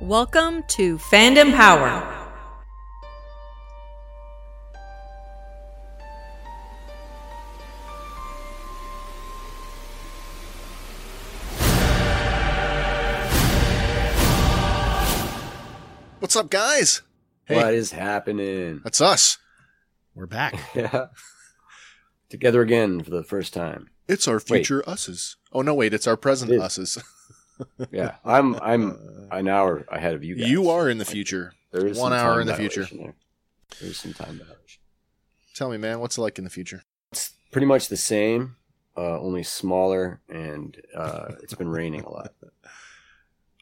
Welcome to Fandom Power. What's up, guys? Hey. What is happening? That's us. We're back. Yeah. Together again for the first time. It's our Wait. future us's. Oh no, wait, it's our present It is. us's. Yeah. I'm I'm an hour ahead of you guys. You are in the future. There is one hour in the future. There. There's some time dilation. Tell me, man, what's it like in the future? It's pretty much the same, uh, only smaller, and uh, it's been raining a lot.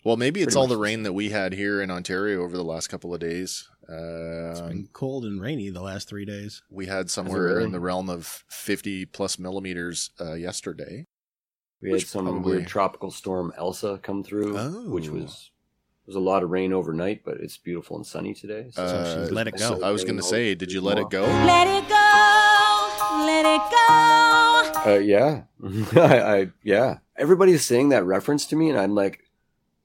Well, maybe it's Pretty all the the rain that we had here in Ontario over the last couple of days. It's been cold and rainy the last three days. we had somewhere really? in the realm of 50 plus millimeters uh, yesterday. We had some probably- weird tropical storm Elsa come through, Oh. which was was a lot of rain overnight, but it's beautiful and sunny today. So Uh, she's let it go. I was going to say, did you let it go? Let it go, let it go. Uh, yeah, I, I yeah. Everybody's saying that reference to me, and I'm like,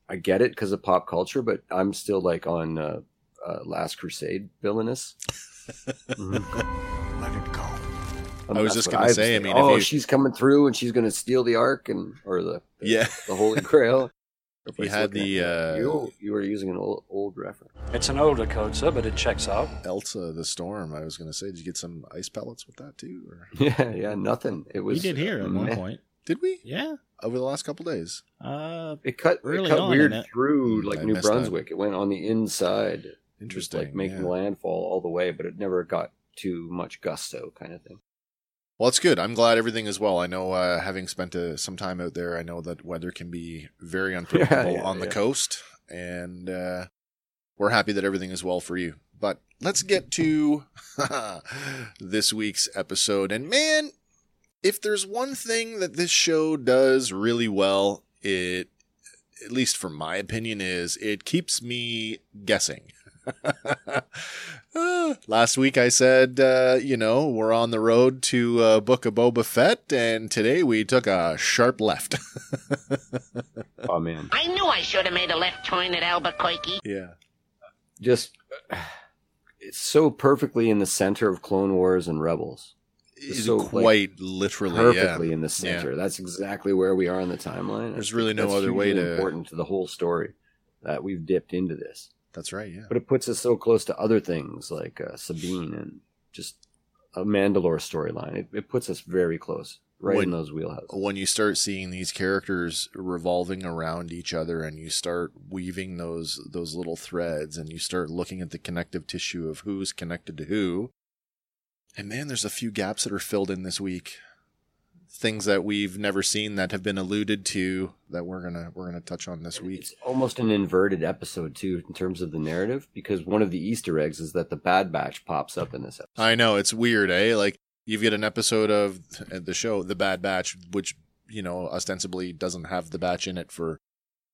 I get it because of pop culture, but I'm still like on uh, uh, Last Crusade villainous. Let it go. I was That's just what gonna I've say, I said. mean, if oh, you- she's coming through, and she's gonna steal the Ark and or the Yeah. the Holy Grail. Everybody's had the, at me like, uh, you you were using an old, old reference. It's an older code, sir, but it checks out. Elsa the Storm. I was going to say, did you get some ice pellets with that too? Or Yeah, yeah, nothing. It was. We did here at one point. did we Yeah. over the last couple days? Uh, It cut Early it cut on weird it. through Hmm, like I New missed that. Brunswick. It went on the inside. just, Interesting. like making yeah. landfall all the way, but it never got too much gusto, kind of thing. Well, it's good. I'm glad everything is well. I know, uh, having spent uh, some time out there, I know that weather can be very unpredictable yeah, on the yeah. coast, and uh, we're happy that everything is well for you. But let's get to this week's episode. And man, if there's one thing that this show does really well, it, at least from my opinion, is it keeps me guessing. Last week I said, uh, you know, we're on the road to uh, book of Boba Fett, and today we took a sharp left. Oh man, I knew I should have made a left turn at Albuquerque. yeah. just it's so perfectly in the center of Clone Wars and Rebels. It's So, like, quite literally, Perfectly yeah. in the center. That's exactly where we are in the timeline. There's really no that's other way to- important to the whole story that we've dipped into this. That's right, yeah. But it puts us so close to other things like uh, Sabine and just a Mandalore storyline. It, it puts us very close, right When- in those wheelhouses. When you start seeing these characters revolving around each other and you start weaving those those little threads and you start looking at the connective tissue of who's connected to who. And man, there's a few gaps that are filled in this week. Things that we've never seen that have been alluded to that we're gonna we're gonna touch on this week. It's almost an inverted episode too in terms of the narrative because one of the Easter eggs is that the Bad Batch pops up in this episode. I know it's weird, eh? Like you get an episode of the show, The Bad Batch, which you know ostensibly doesn't have the batch in it for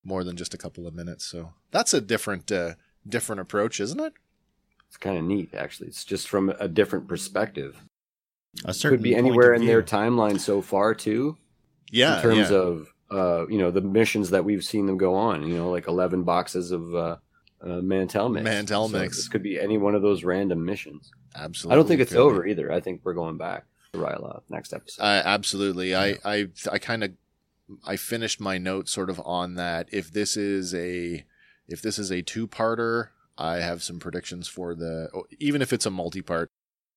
more than just a couple of minutes. So that's a different uh, different approach, isn't it? It's kind of neat, actually. It's just from a different perspective. A certain Could be anywhere in their timeline so far too. Yeah, in terms yeah. of uh, you know the missions that we've seen them go on. You know, like eleven boxes of uh, uh, Mantell mix. Mantell So mix. This could be any one of those random missions. absolutely. I don't think it's could over either. I think we're going back to Ryloth next episode. I absolutely. I I I kind of I finished my note sort of on that. If this is a if this is a two parter, I have some predictions for the oh, even if it's a multi part.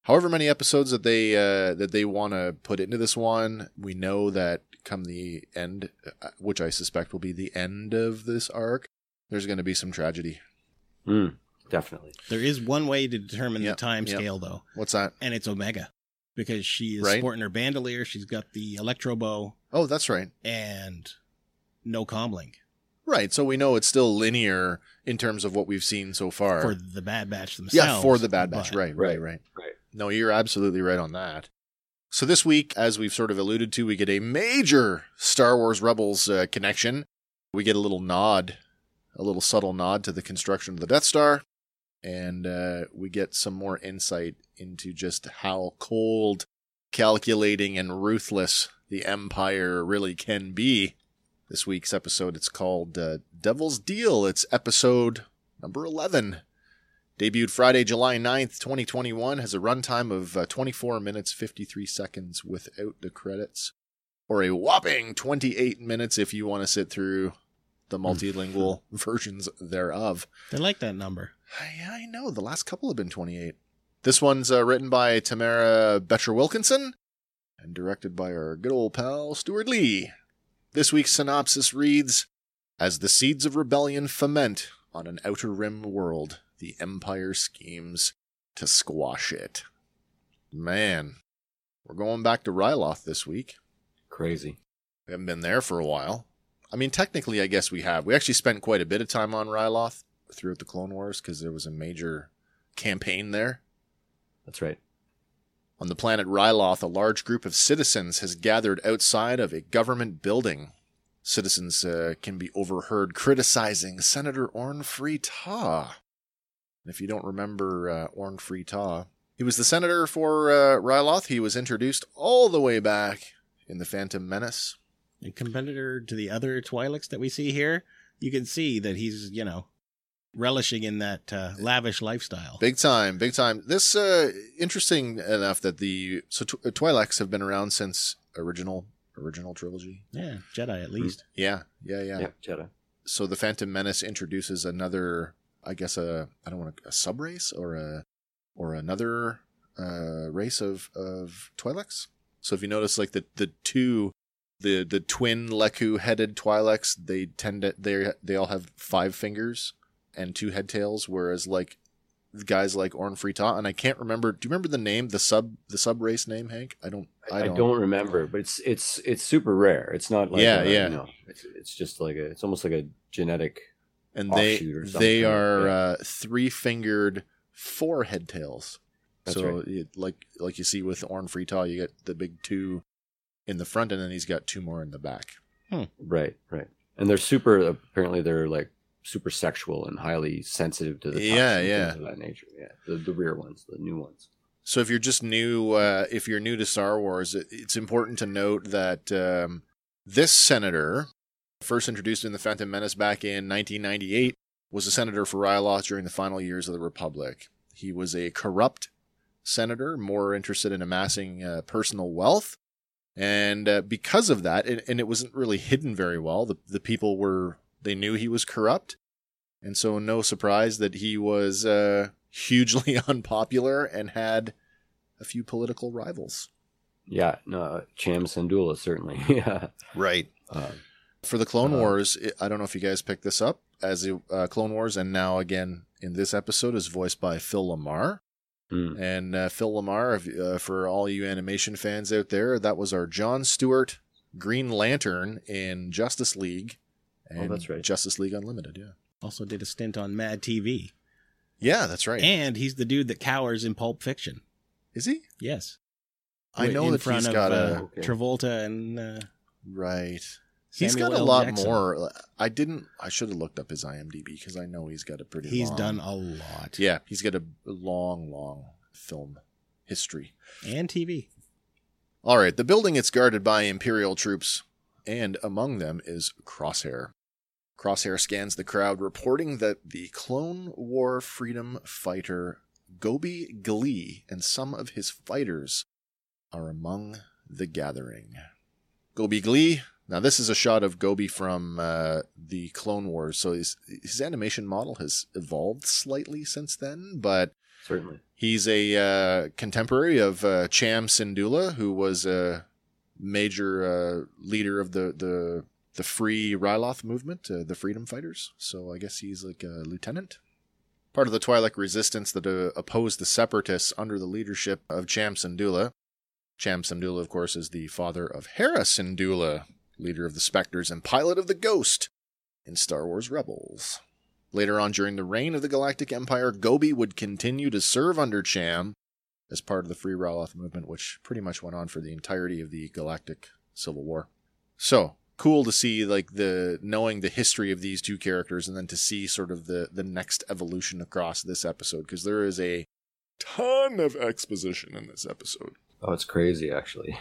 However many episodes that they uh, that they want to put into this one, we know that come the end, uh, which I suspect will be the end of this arc, there's going to be some tragedy. Mm, definitely. There is one way to determine Yep, the time yep. scale, though, What's that? and it's Omega. Because she is Right. sporting her bandolier, she's got the electro bow, Oh, that's right. and no comlink Right. So we know it's still linear in terms of what we've seen so far. for the Bad Batch themselves. Yeah, for the Bad Batch. but- Right, right, Right, right, right. No, you're absolutely right on that. So this week, as we've sort of alluded to, we get a major Star Wars Rebels uh, connection. We get a little nod, a little subtle nod to the construction of the Death Star, and uh, we get some more insight into just how cold, calculating, and ruthless the Empire really can be. This week's episode, it's called uh, Devil's Deal. It's episode number 11. Debuted Friday, July 9th, 2021. Has a runtime of uh, 24 minutes, 53 seconds without the credits. Or a whopping 28 minutes if you want to sit through the multilingual versions thereof. They like that number. I, I know. The last couple have been 28. This one's uh, written by Tamara Becher Wilkinson and directed by our good old pal Steward Lee. This week's synopsis reads As the seeds of rebellion foment on an outer rim world, the Empire schemes to squash it. Man, we're going back to Ryloth this week. Crazy. We haven't been there for a while. I mean, technically, I guess we have. We actually spent quite a bit of time on Ryloth throughout the Clone Wars because there was a major campaign there. That's right. On the planet Ryloth, a large group of citizens has gathered outside of a government building. Citizens uh, can be overheard criticizing Senator Orn Free Taa. And if you don't remember uh, Orn Free Taa, he was the senator for uh, Ryloth. He was introduced all the way back in the Phantom Menace. And competitor to the other Twi'leks that we see here, you can see that he's, you know, relishing in that uh, lavish lifestyle. Big time, big time. This uh interesting enough that the so tw- uh, Twi'leks have been around since original original trilogy. Yeah, Jedi at least. Yeah, yeah, yeah. Yeah, Jedi. So the Phantom Menace introduces another, I guess a I don't want a, a sub race or a or another uh race of of Twi'leks. So if you notice, like the the two. The, the twin Leku headed Twi'leks they tend to they they all have five fingers and two head tails, whereas like guys like Orn Free Taa, and I can't remember. Do you remember the name, the sub, the sub race name, Hank? I don't. I I don't. don't, remember, but it's it's it's super rare. It's not like Yeah, a, yeah. You know, it's, it's just like a. It's almost like a genetic. And they offshoot or something, they are yeah. uh, three fingered, four head tails. That's so right. it, like like you see with Orn Free Taa, you get the big two in the front, and then he's got two more in the back. Right, right. And they're super. Apparently, they're like super sexual and highly sensitive to the. Yeah, yeah. of that nature. Yeah, the the rear ones, the new ones. So if you're just new, uh, if you're new to Star Wars, it, it's important to note that um, this senator, first introduced in the Phantom Menace back in 1998, was a senator for Ryloth during the final years of the Republic. He was a corrupt senator, more interested in amassing uh, personal wealth. And uh, because of that, and, and it wasn't really hidden very well, the, the people were, they knew he was corrupt. And so, no surprise that he was uh, hugely unpopular and had a few political rivals. Yeah, no, Cham Syndulla certainly. yeah. Right. Uh, For the Clone Uh, Wars, it- I don't know if you guys picked this up as the uh, Clone Wars, and now again in this episode is voiced by Phil LaMarr. mm, And uh, Phil LaMarr, if, uh, for all you animation fans out there, that was our John Stewart Green Lantern in Justice League. Oh, that's right. Justice League Unlimited, yeah. Also did a stint on Mad TV. Yeah, that's right. And he's the dude that cowers in Pulp Fiction. Is he? Yes. I know in that front he's of, got uh, a. Okay. Travolta and uh, Right. He's Samuel got a lot Jackson. more. Uh, I didn't. I should have looked up his IMDb because I know he's got a pretty. He's long- done a lot. Yeah, he's got a long, long film history. And TV. All right, the building is guarded by Imperial troops, and among them is Crosshair. Crosshair scans the crowd, reporting that the Clone War freedom fighter Gobi Glie and some of his fighters are among the gathering. Gobi Glie. Now, this is a shot of Gobi from uh, the Clone Wars, so his, his animation model has evolved slightly since then, but certainly. He's a uh, contemporary of uh, Cham Syndulla, who was a major uh, leader of the, the the Free Ryloth movement, uh, the Freedom Fighters. So I guess he's like a lieutenant. Part of the Twi'lek resistance that uh, opposed the Separatists under the leadership of Cham Syndulla. Cham Syndulla, of course, is the father of Hera Syndulla, leader of the Spectres and pilot of the Ghost in Star Wars Rebels. Later on, during the reign of the Galactic Empire, Gobi would continue to serve under Cham as part of the Free Ryloth movement, which pretty much went on for the entirety of the Galactic Civil War. So cool to see, like the knowing the history of these two characters, and then to see sort of the the next evolution across this episode, because there is a ton of exposition in this episode. Oh, it's crazy, actually.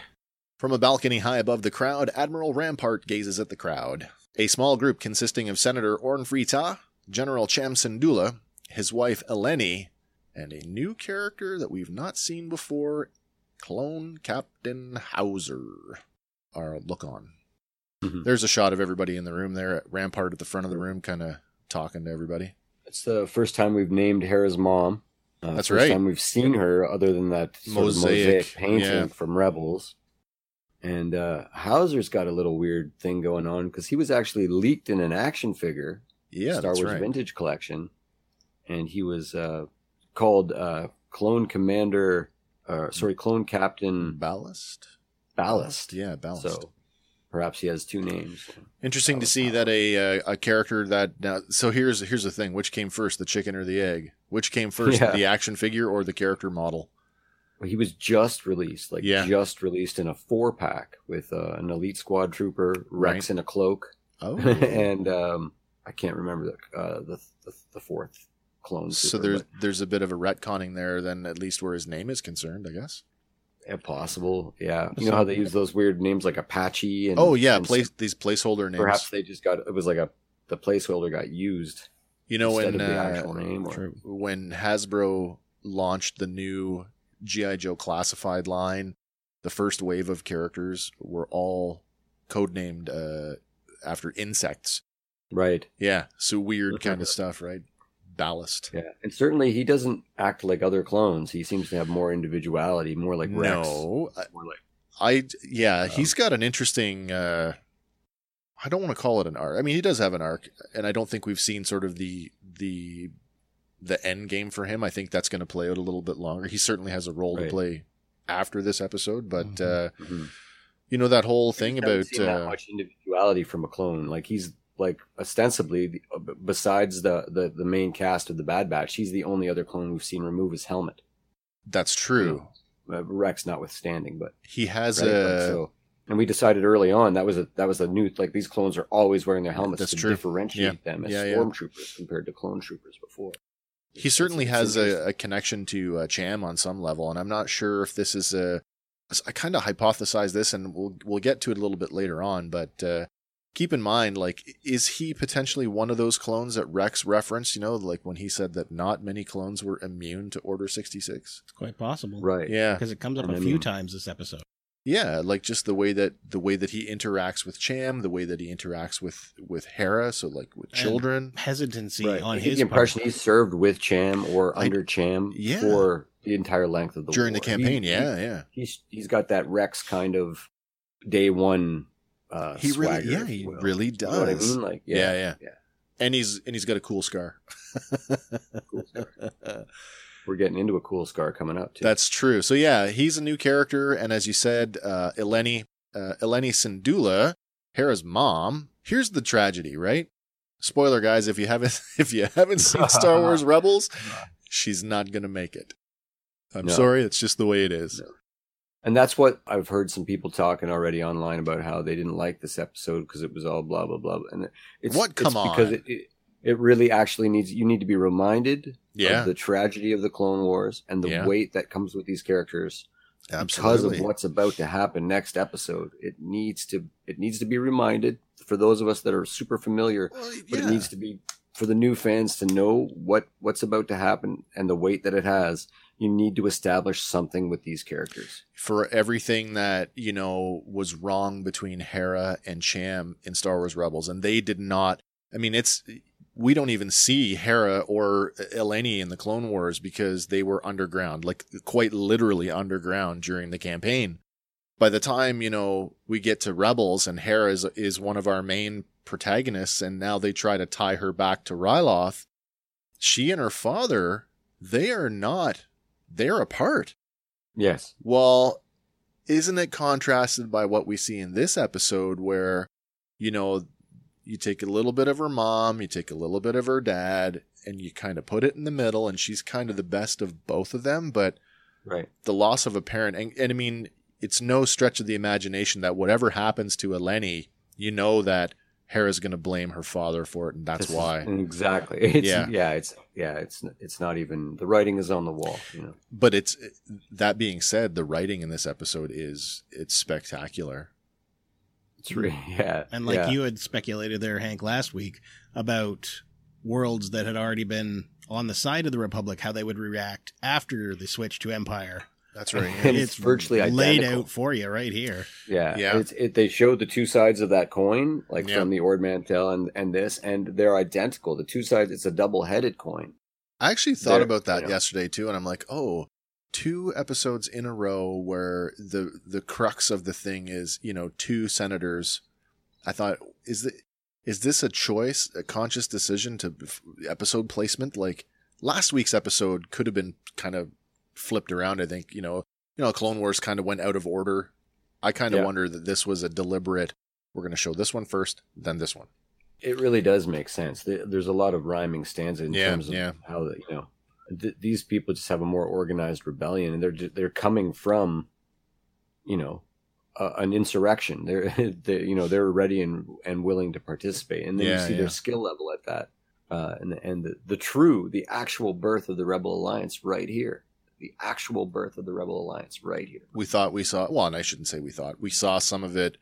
From a balcony high above the crowd, Admiral Rampart gazes at the crowd. A small group consisting of Senator Orn Free Taa, General Cham Syndulla, his wife Eleni, and a new character that we've not seen before, Clone Captain Howzer, are look on. Mhm. There's a shot of everybody in the room there at Rampart at the front of the room, kind of talking to everybody. It's the first time we've named Hera's mom. Uh, That's first right. time we've seen her, other than that sort of Mosaic, mosaic painting yeah. from Rebels. And uh, Howzer's got a little weird thing going on because he was actually leaked in an action figure, Yeah, Star Wars right. Vintage Collection, and he was uh, called uh, Clone Commander, uh, sorry, Clone Captain Ballast. Ballast. Yeah, Ballast. So perhaps he has two names. Interesting to see that a uh, a character that now. So here's here's the thing: which came first, the chicken or the egg? Which came first, Yeah. the action figure or the character model? He was just released, like Yeah. just released in a four pack with uh, an elite squad trooper, Rex Right. in a cloak, Oh, and um, I can't remember the, uh, the the the fourth clone. so trooper, there's but, there's a bit of a retconning there. Then at least where his name is concerned, I guess. if possible, yeah. You know how they use those weird names like Apache and oh yeah, and place these placeholder names. Perhaps they just got it was like a the placeholder got used you know when of the uh, actual name. Or, when Hasbro launched the new GI Joe classified line, the first wave of characters were all codenamed uh, after insects. right. Yeah, so weird kind of stuff, right? Ballast. Yeah, and certainly he doesn't act like other clones. He seems to have more individuality, more like Rex. no, I- More like I yeah, Um, he's got an interesting. uh I don't want to call it an arc. I mean, he does have an arc, and I don't think we've seen sort of the the the end game for him. I think that's going to play out a little bit longer. He certainly has a role to play after this episode, but Mhm. uh Mhm. you know that whole thing We about seen that uh, much individuality from a clone. Like he's like ostensibly, the- uh, b- besides the, the the main cast of the Bad Batch, he's the only other clone we've seen remove his helmet. that's true. Uh, Rex notwithstanding, but He has right? a Like, so, and we decided early on that was a that was a new like these clones are always wearing their helmets That's to true. differentiate them as Yeah, yeah. stormtroopers compared to clone troopers before. He certainly It's- it's has a, a connection to uh, Cham on some level, and I'm not sure if this is a. I kind of hypothesize this, and we'll we'll get to it a little bit later on. But uh, keep in mind, like, is he potentially one of those clones that Rex referenced? You know, like when he said that not many clones were immune to Order sixty six. It's quite possible. Right. Yeah, Because it comes up And a I few mean- times this episode. Yeah, like just the way that the way that he interacts with Cham, the way that he interacts with with Hera, so like with And- children. Hesitancy Right. on I his the impression part. he served with Cham or I- under Cham Yeah. for the entire length of the during the campaign. He- yeah, yeah. he's he's got that Rex kind of day one. Uh, He really, swagger, yeah, he you will. really You does. know what I mean? Like, yeah, yeah, yeah, yeah. And he's and he's got a cool scar. Cool scar. We're getting into a cool scar coming up too. That's true. So yeah, he's a new character, and as you said, uh, Eleni, uh, Eleni Syndulla, Hera's mom. Here's the tragedy, right? Spoiler, guys, if you haven't if you haven't seen Star Wars Rebels, she's not gonna make it. I'm No. sorry, it's just the way it is. No. and that's what I've heard some people talking already online about how they didn't like this episode because it was all blah blah blah. And it's What? it's Come because on. it, it it really actually needs you need to be reminded Yeah, of the tragedy of the Clone Wars and the Yeah. weight that comes with these characters because of what's about to happen next episode. It needs to it needs to be reminded for those of us that are super familiar, Well, but it needs to be for the new fans to know what what's about to happen and the weight that it has. You need to establish something with these characters. for everything that you know was wrong between Hera and Cham in Star Wars Rebels, and they did not. I mean, it's we don't even see Hera or Eleni in the Clone Wars because they were underground, like quite literally underground during the campaign. By the time you know we get to Rebels, and Hera is is one of our main protagonists, and now they try to tie her back to Ryloth. She and her father, they are not. They're apart. Yes. Well, isn't it contrasted by what we see in this episode where, you know, you take a little bit of her mom, you take a little bit of her dad, and you kind of put it in the middle, and she's kind of the best of both of them, but Right. the loss of a parent, and, and I mean, it's no stretch of the imagination that whatever happens to Eleni, you know that Hera's going to blame her father for it, and that's This is- why. exactly. It's, Yeah. yeah. It's yeah. It's it's not even the writing is on the wall. You know. But it's that being said, the writing in this episode is it's spectacular. It's really yeah. And like yeah. you had speculated there, Hank, last week about worlds that had already been on the side of the Republic, how they would react after the switch to Empire. That's right. And it's it's virtually laid identical. out for you right here. Yeah, Yeah. It's, it, they showed the two sides of that coin, like Yeah. from the Ord Mantell and and this, and they're identical. The two sides. It's a double-headed coin. I actually thought There- about that you know. yesterday too, and I'm like, oh, two episodes in a row where the the crux of the thing is, you know, two senators. I thought, is the is this a choice, a conscious decision to episode placement? Like last week's episode could have been kind of flipped around. I think you know, you know, Clone Wars kind of went out of order. I kind of Yeah. wonder that this was a deliberate. We're going to show this one first, then this one. It really does make sense. There's a lot of rhyming stanza in Yeah, terms of yeah. how the, you know th- these people just have a more organized rebellion, and they're they're coming from, you know, uh, an insurrection. They're they you know they're ready and and willing to participate, and then Yeah, you see yeah. their skill level at that, uh, and and the, the true the actual birth of the Rebel Alliance right here, the actual birth of the Rebel Alliance right here. we thought we saw well and i shouldn't say we thought we saw some of it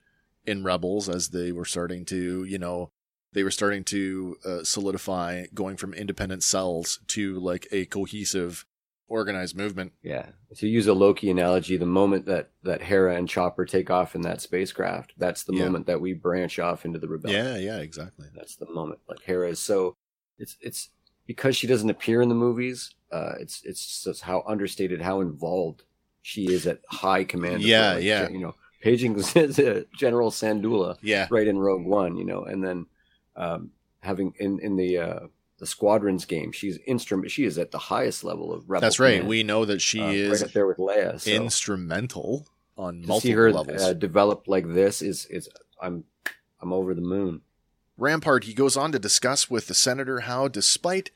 in rebels as they were starting to you know they were starting to uh, solidify going from independent cells to like a cohesive organized movement Yeah. To use a Loki analogy, the moment that that Hera and Chopper take off in that spacecraft, that's the Yeah. moment that we branch off into the rebellion. yeah yeah exactly That's the moment. Like Hera is so it's it's because she doesn't appear in the movies. Uh, it's it's just how understated, how involved she is at high command. Yeah, like, yeah. You know, paging General Syndulla yeah right in Rogue One. You know, and then um, having in in the uh, the squadrons game, she's instrument. She is at the highest level of rebel. that's right command. we know that she Uh, is right there with Leia. So instrumental on to multiple see her levels uh, develop like this is is I'm I'm over the moon. Rampart, he goes on to discuss with the senator how, despite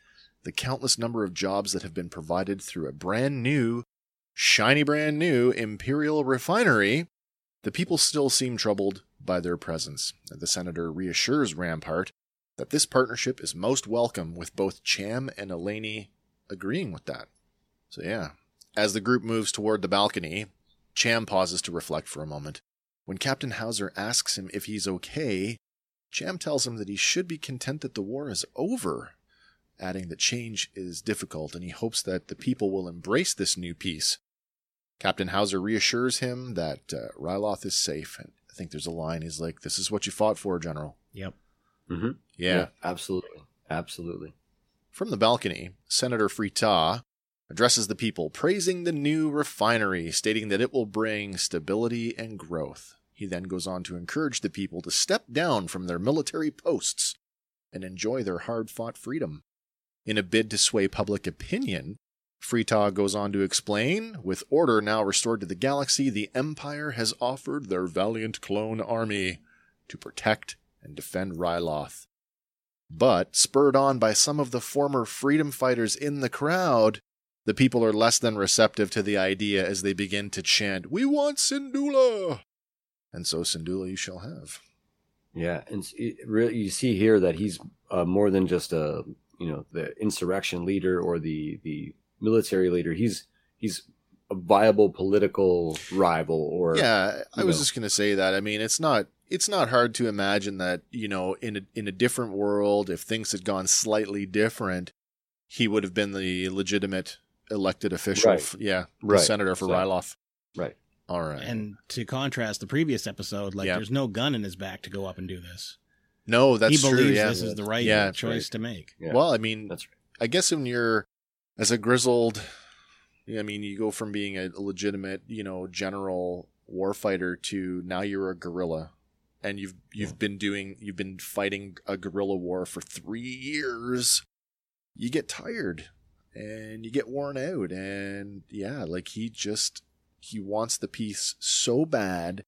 the countless number of jobs that have been provided through a brand new, shiny brand new Imperial refinery, the people still seem troubled by their presence. The senator reassures Rampart that this partnership is most welcome, with both Cham and Eleni agreeing with that. So, yeah. As the group moves toward the balcony, Cham pauses to reflect for a moment. When Captain Howzer asks him if he's okay, Cham tells him that he should be content that the war is over, adding that change is difficult and he hopes that the people will embrace this new peace. Captain Howzer reassures him that uh, Ryloth is safe. And I think there's a line he's like, This is what you fought for, General. Yep. Mm-hmm. Yeah. absolutely, absolutely. From the balcony, Senator Free Taa addresses the people, praising the new refinery, stating that it will bring stability and growth. He then goes on to encourage the people to step down from their military posts and enjoy their hard fought freedom. In a bid to sway public opinion, Free Taa goes on to explain with order now restored to the galaxy, the Empire has offered their valiant clone army to protect and defend Ryloth. But, spurred on by some of the former freedom fighters in the crowd, the people are less than receptive to the idea as they begin to chant, We want Syndulla! And so Syndulla you shall have. Yeah, and you see here that he's uh, more than just a you know the insurrection leader or the the military leader. He's he's a viable political rival or yeah, I was know. just going to say that. I mean, it's not it's not hard to imagine that, you know, in a, in a different world, if things had gone slightly different, he would have been the legitimate elected official. Right. f- yeah, the Right, senator for exactly. Ryloth. right. All right. And to contrast the previous episode, like Yeah. there's no gun in his back to go up and do this. no, that's he true. believes yeah. this is the right Yeah, choice to make. Yeah, Well, I mean, that's right. I guess when you're as a grizzled, I mean, you go from being a legitimate, you know, general warfighter to now you're a guerrilla, and you've you've been doing you've been fighting a guerrilla war for three years. You get tired, and you get worn out, and yeah, like he just he wants the peace so bad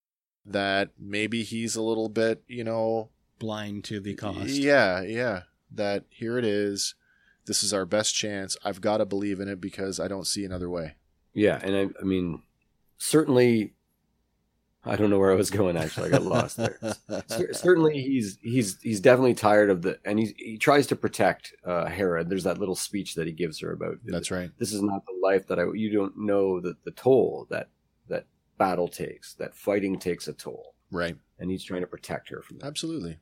that maybe he's a little bit, you know, Blind to the cost. yeah, yeah. That here it is. This is our best chance. I've got to believe in it because I don't see another way. Yeah, and I, I mean, certainly, I don't know where I was going. Actually, I got lost there. Cer- certainly, he's he's he's definitely tired of the, and he he tries to protect uh, Hera. There's that little speech that he gives her about That's right. this is not the life that I. You don't know that the toll that that battle takes, that fighting takes a toll. Right. and he's trying to protect her from that. Absolutely.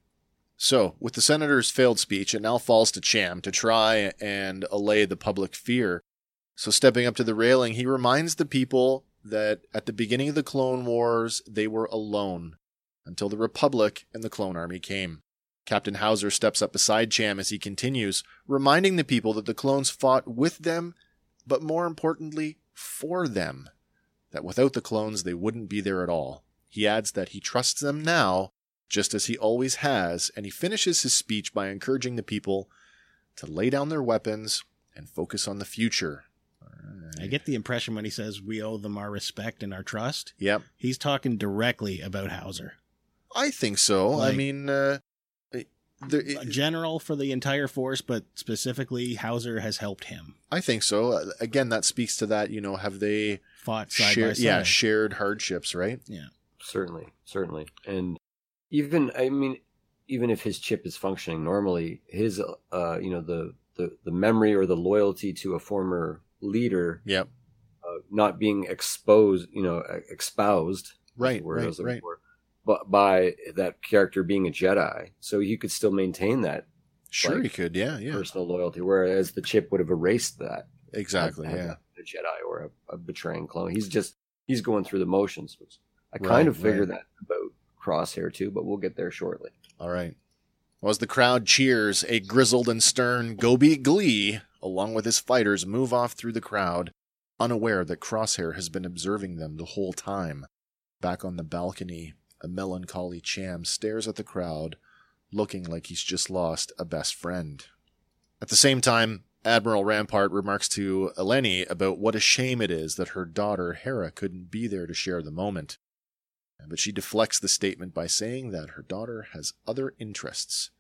So, with the senator's failed speech, it now falls to Cham to try and allay the public fear. So, stepping up to the railing, he reminds the people that at the beginning of the Clone Wars, they were alone until the Republic and the Clone Army came. Captain Howzer steps up beside Cham as he continues, reminding the people that the clones fought with them, but more importantly, for them. That without the clones, they wouldn't be there at all. He adds that he trusts them now, just as he always has, and he finishes his speech by encouraging the people to lay down their weapons and focus on the future. I get the impression when he says we owe them our respect and our trust, Yep, he's talking directly about Howzer. I think so. I mean, uh, there, A general for the entire force, but specifically Howzer has helped him. I think so. Uh, Again, that speaks to that. You know, have they Fought side by shared? side. Yeah, shared hardships, right? Yeah, certainly, certainly, and even I mean, even if his chip is functioning normally, his uh, you know, the the the memory or the loyalty to a former leader Yep. uh, not being exposed, you know, e- espoused, Right. Right. Right. for, but by that character being a Jedi, so he could still maintain that Sure, like, you could. Yeah. Yeah. personal loyalty, whereas the chip would have erased that. Exactly. had Yeah. a Jedi or a, a betraying clone. He's just he's going through the motions. I kind Right, of figured right. that about Crosshair too, but we'll get there shortly. All right. Well, as the crowd cheers, a grizzled and stern Gobi Glie, along with his fighters, move off through the crowd, unaware that Crosshair has been observing them the whole time. Back on the balcony, a melancholy Cham stares at the crowd, looking like he's just lost a best friend. At the same time, Admiral Rampart remarks to Eleni about what a shame it is that her daughter Hera couldn't be there to share the moment. But she deflects the statement by saying that her daughter has other interests.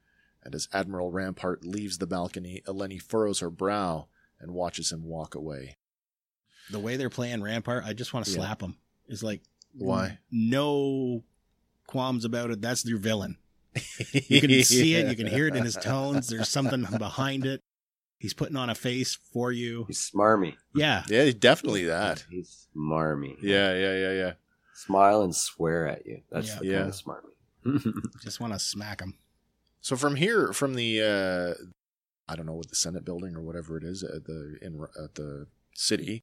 And as Admiral Rampart leaves the balcony, Eleni furrows her brow and watches him walk away. The way they're playing Rampart, I just want to Yeah. slap him. It's like Why? No qualms about it. That's your villain. You can see it. You can hear it in his tones. There's something behind it. He's putting on a face for you. He's smarmy. Yeah. Yeah, he's definitely that. He's smarmy. Yeah, yeah, yeah, yeah. Smile and swear at you. That's Yeah. the Yeah. kind of smarmy. Just want to smack him. So from here, from the, uh, I don't know what the Senate building or whatever it is at the in at the city,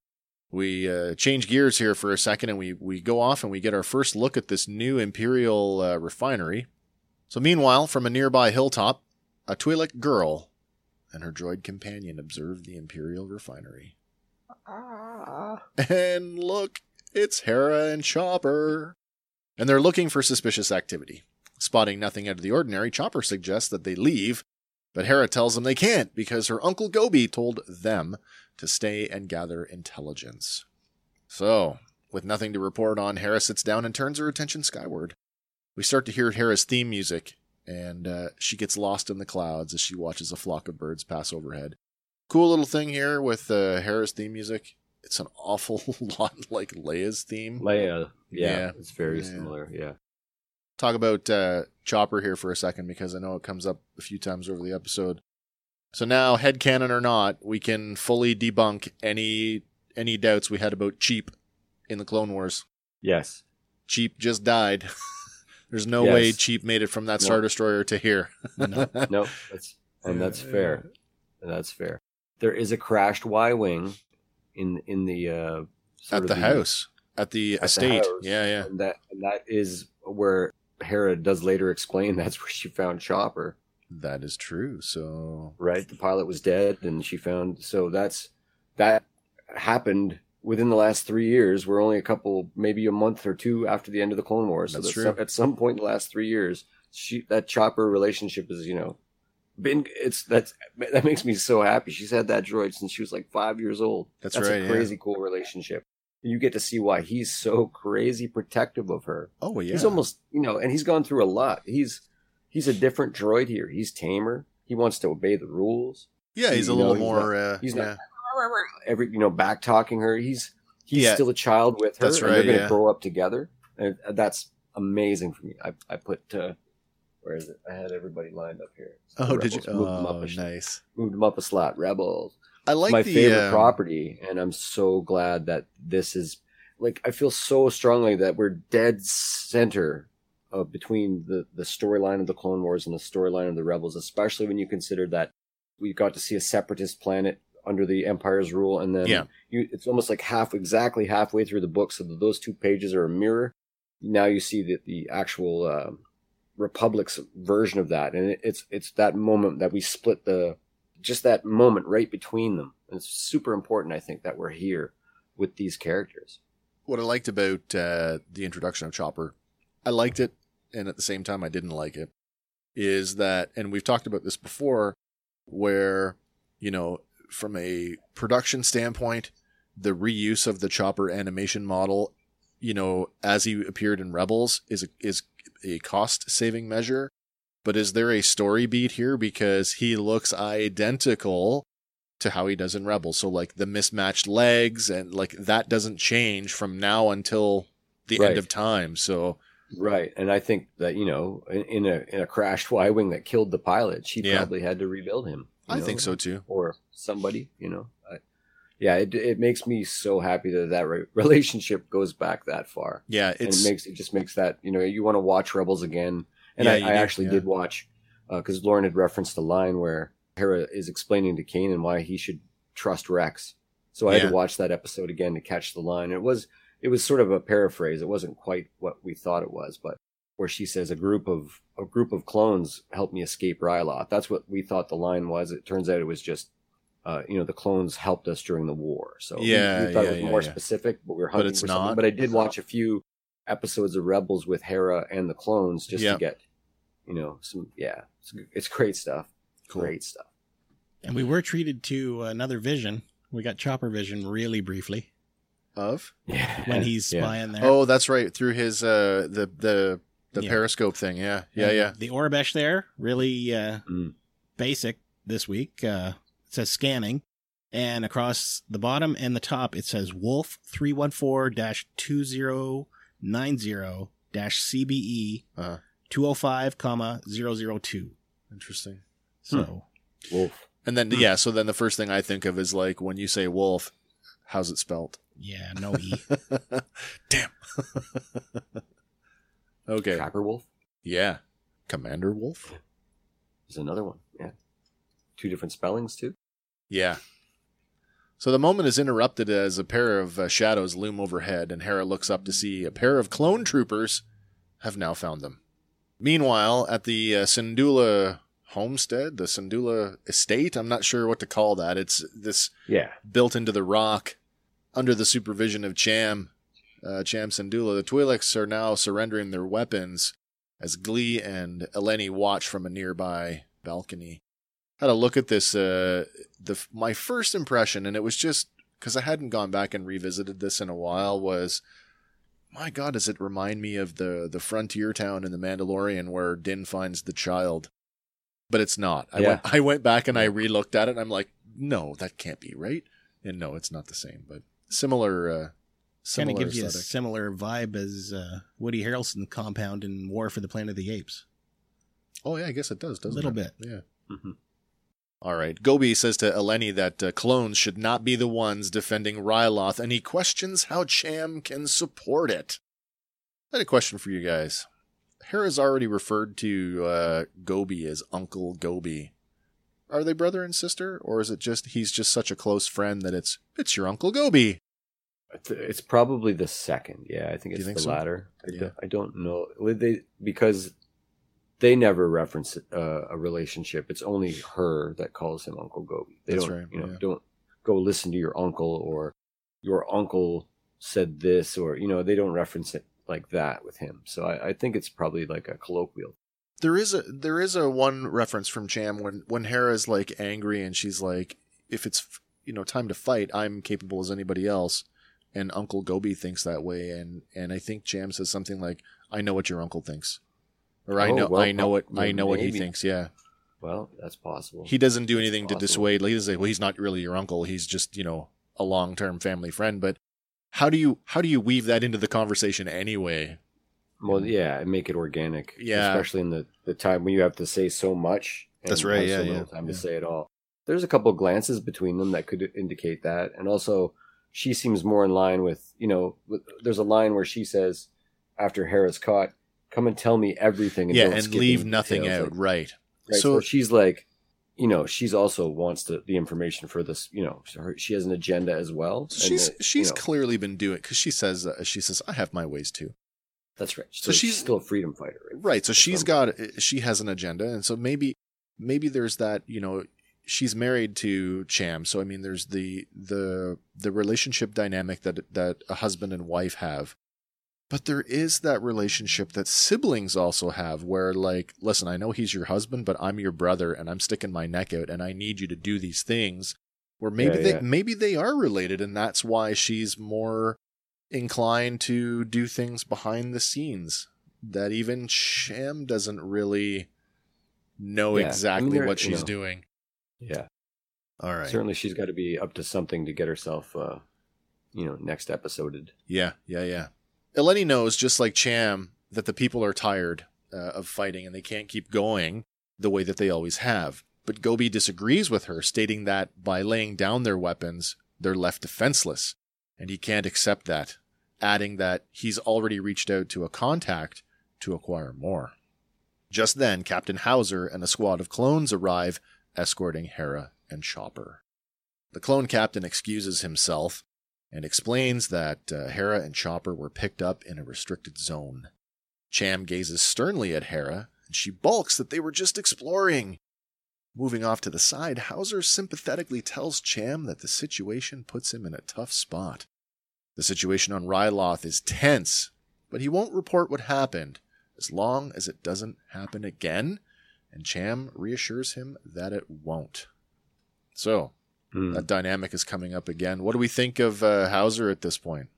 we uh, change gears here for a second, and we we go off and we get our first look at this new Imperial uh, refinery. So meanwhile, from a nearby hilltop, a Twi'lek girl and her droid companion observe the Imperial refinery. Ah. And look, it's Hera and Chopper. And they're looking for suspicious activity. Spotting nothing out of the ordinary, Chopper suggests that they leave, but Hera tells them they can't because her uncle Gobi told them to stay and gather intelligence. So, with nothing to report on, Hera sits down and turns her attention skyward. We start to hear Hera's theme music, and uh, she gets lost in the clouds as she watches a flock of birds pass overhead. Cool little thing here with uh, Hera's theme music. It's an awful lot like Leia's theme. Leia. Yeah, Yeah. it's very Yeah. similar. Yeah. talk about uh, Chopper here for a second because I know it comes up a few times over the episode. So now, head headcanon or not, we can fully debunk any any doubts we had about Cheap in the Clone Wars. Yes. Cheap just died. There's no Yes. way Cheap made it from that No. Star Destroyer to here. No. No, that's and that's fair. And that's fair. There is a crashed Y wing in in the uh At of the house, at the at the estate. house. Yeah, yeah. And that and that is where Hera does later explain that's where she found Chopper. That is true. So Right? The pilot was dead and she found so that's that happened within the last three years. We're only a couple maybe a month or two after the end of the Clone Wars. So That's that's true. some- at some point in the last three years, she that Chopper relationship is, you know, been it's that's that makes me so happy. She's had that droid since she was like five years old. That's that's right, a yeah. crazy cool relationship. You get to see why he's so crazy protective of her. oh yeah. He's almost you know, and he's gone through a lot. He's he's a different droid here. He's tamer. He wants to obey the rules. yeah, he's a you little know, he's more. not- uh, he's yeah. not every you know back talking her. He's he's Yeah. still a child with her. That's right, They're going to yeah. grow up together, and that's amazing for me. I I put uh, where is it? I had everybody lined up here. So Oh, did you? Rebels moved them Oh, up a, nice. moved them up a slot. Rebels. I like my the favorite um, property, and I'm so glad that this is like I feel so strongly that we're dead center uh, between the the storyline of the Clone Wars and the storyline of the Rebels, especially when you consider that we got to see a separatist planet under the Empire's rule, and then Yeah. you, it's almost like half exactly halfway through the book, so that those two pages are a mirror. Now you see that the actual uh, Republic's version of that, and it's it's that moment that we split the just that moment right between them. And it's super important, I think, that we're here with these characters. what I liked about uh, the introduction of Chopper, I liked it, and at the same time, I didn't like it. Is that, and we've talked about this before, where you know, from a production standpoint, the reuse of the Chopper animation model, you know, as he appeared in Rebels, is is a cost saving measure. But is there a story beat here because he looks identical to how he does in Rebels. So like the mismatched legs and like that doesn't change from now until the Right. end of time. So Right, and I think that you know, in, in a in a crashed Y wing that killed the pilot, she Yeah. probably had to rebuild him. I know, think so too. or somebody, you know. I, yeah, it it makes me so happy that that re- relationship goes back that far. Yeah, and it makes it just makes that you know you want to watch Rebels again. And Yeah, I, I do, actually yeah. did watch uh, because Lauren had referenced a line where Hera is explaining to Kanan why he should trust Rex. So I had to watch that episode again to catch the line. It was it was sort of a paraphrase. It wasn't quite what we thought it was, but where she says a group of a group of clones helped me escape Ryloth. That's what we thought the line was. It turns out it was just uh, you know the clones helped us during the war. So we- Yeah, we, thought yeah, it was yeah, more yeah. specific, but we were hunting it's for something. But I did watch a few episodes of Rebels with Hera and the clones just Yeah. to get you know some yeah it's, it's great stuff. Cool. Great stuff. And we were treated to another vision. We got Chopper Vision really briefly of. Yeah, when he's Yeah. spying there. Oh, that's right. Through his uh the the the Yeah. periscope thing. Yeah. Yeah, And yeah. The Aurebesh there, really uh, Mm. basic this week. Uh, it says scanning. And across the bottom and the top, it says Wolf 314 2090 CBE Uh-huh. 205, comma 002. Interesting. So, Wolf. And then Hmm. yeah, so then the first thing I think of is like when you say wolf, how's it spelt? yeah, no E. Damn. okay. Trapper Wolf Yeah. Commander Wolf? is another one. Yeah, two different spellings too. Yeah. So the moment is interrupted as a pair of uh, shadows loom overhead, and Hera looks up to see a pair of clone troopers have now found them. Meanwhile, at the uh, Syndulla homestead, the Syndulla estate, I'm not sure what to call that. It's this Yeah, built into the rock under the supervision of Cham, uh, Cham Syndulla. The Twi'leks are now surrendering their weapons as Glie and Eleni watch from a nearby balcony. Had a look at this. Uh, the my first impression, and it was just because I hadn't gone back and revisited this in a while, was my God, does it remind me of the the frontier town in the Mandalorian where Din finds the child? But it's not. I Yeah. went I went back and I relooked at it, and I'm like, no, that can't be right. And no, it's not the same, but similar. Uh, kind of gives you a similar vibe as uh, Woody Harrelson compound in War for the Planet of the Apes. Oh yeah, I guess it does. A Doesn't little it? bit. Yeah. Mhm. All right. Gobi says to Eleni that uh, clones should not be the ones defending Ryloth, and he questions how Cham can support it. I had a question for you guys. Hera's already referred to uh, Gobi as Uncle Gobi. Are they brother and sister, or is it just he's just such a close friend that it's it's your Uncle Gobi? It's- It's probably the second. Yeah, I think it's the so? latter. I, Yeah. don't, I don't know. They because they never reference uh, a relationship. It's only her that calls him Uncle Gobi. They That's don't, right, you know, yeah. don't go listen to your uncle or your uncle said this or you know they don't reference it like that with him. So I, I think it's probably like a colloquial. There is a there is a one reference from Cham when when Hera's like angry and she's like, if it's you know time to fight, I'm capable as anybody else, and Uncle Gobi thinks that way, and and I think Cham says something like, I know what your uncle thinks, or I Oh, know well, I know what I know what he maybe. thinks. Yeah, Well, that's possible. he doesn't do It's anything to dissuade. He doesn't say, well, he's not really your uncle. He's just you know a long term family friend. But how do you how do you weave that into the conversation anyway? Well, yeah, and make it organic. Yeah. especially in the the time when you have to say so much. and That's right, yeah, so yeah, time yeah. to say it all. There's a couple glances between them that could indicate that, and also she seems more in line with you know. With, there's a line where she says, after Hera's caught, come and tell me everything. And yeah, and leave nothing details." out. Like, right. right, So so she's like, you know, she's also wants the, the information for this. You know, her, she has an agenda as well. So she's uh, you she's know, clearly been doing because she says uh, she says I have my ways too. that's right. so So, she's, she's- still a freedom fighter, right? Right. So she's got she has an agenda, and so maybe maybe there's that you know she's married to Cham. So I mean, there's the the the relationship dynamic that that a husband and wife have. But there is that relationship that siblings also have where like, listen, I know he's your husband, but I'm your brother and I'm sticking my neck out and I need you to do these things. Where maybe Yeah, they yeah. maybe they are related and that's why she's more inclined to do things behind the scenes that even Cham doesn't really know Yeah. Exactly what she's doing. Yeah, All right. certainly she's got to be up to something to get herself, uh, you know, next episoded. Yeah, yeah, yeah. Eleni knows, just like Cham, that the people are tired uh, of fighting and they can't keep going the way that they always have. But Gobi disagrees with her, stating that by laying down their weapons, they're left defenseless, and he can't accept that, adding that he's already reached out to a contact to acquire more. Just then, Captain Howzer and a squad of clones arrive, escorting Hera and Chopper. The clone captain excuses himself and explains that uh, Hera and Chopper were picked up in a restricted zone. Cham gazes sternly at Hera, and she balks that they were just exploring. Moving off to the side, Howzer sympathetically tells Cham that the situation puts him in a tough spot. The situation on Ryloth is tense, but he won't report what happened as long as it doesn't happen again, and Cham reassures him that it won't. So, Hmm. that dynamic is coming up again. What do we think of uh, Howzer at this point?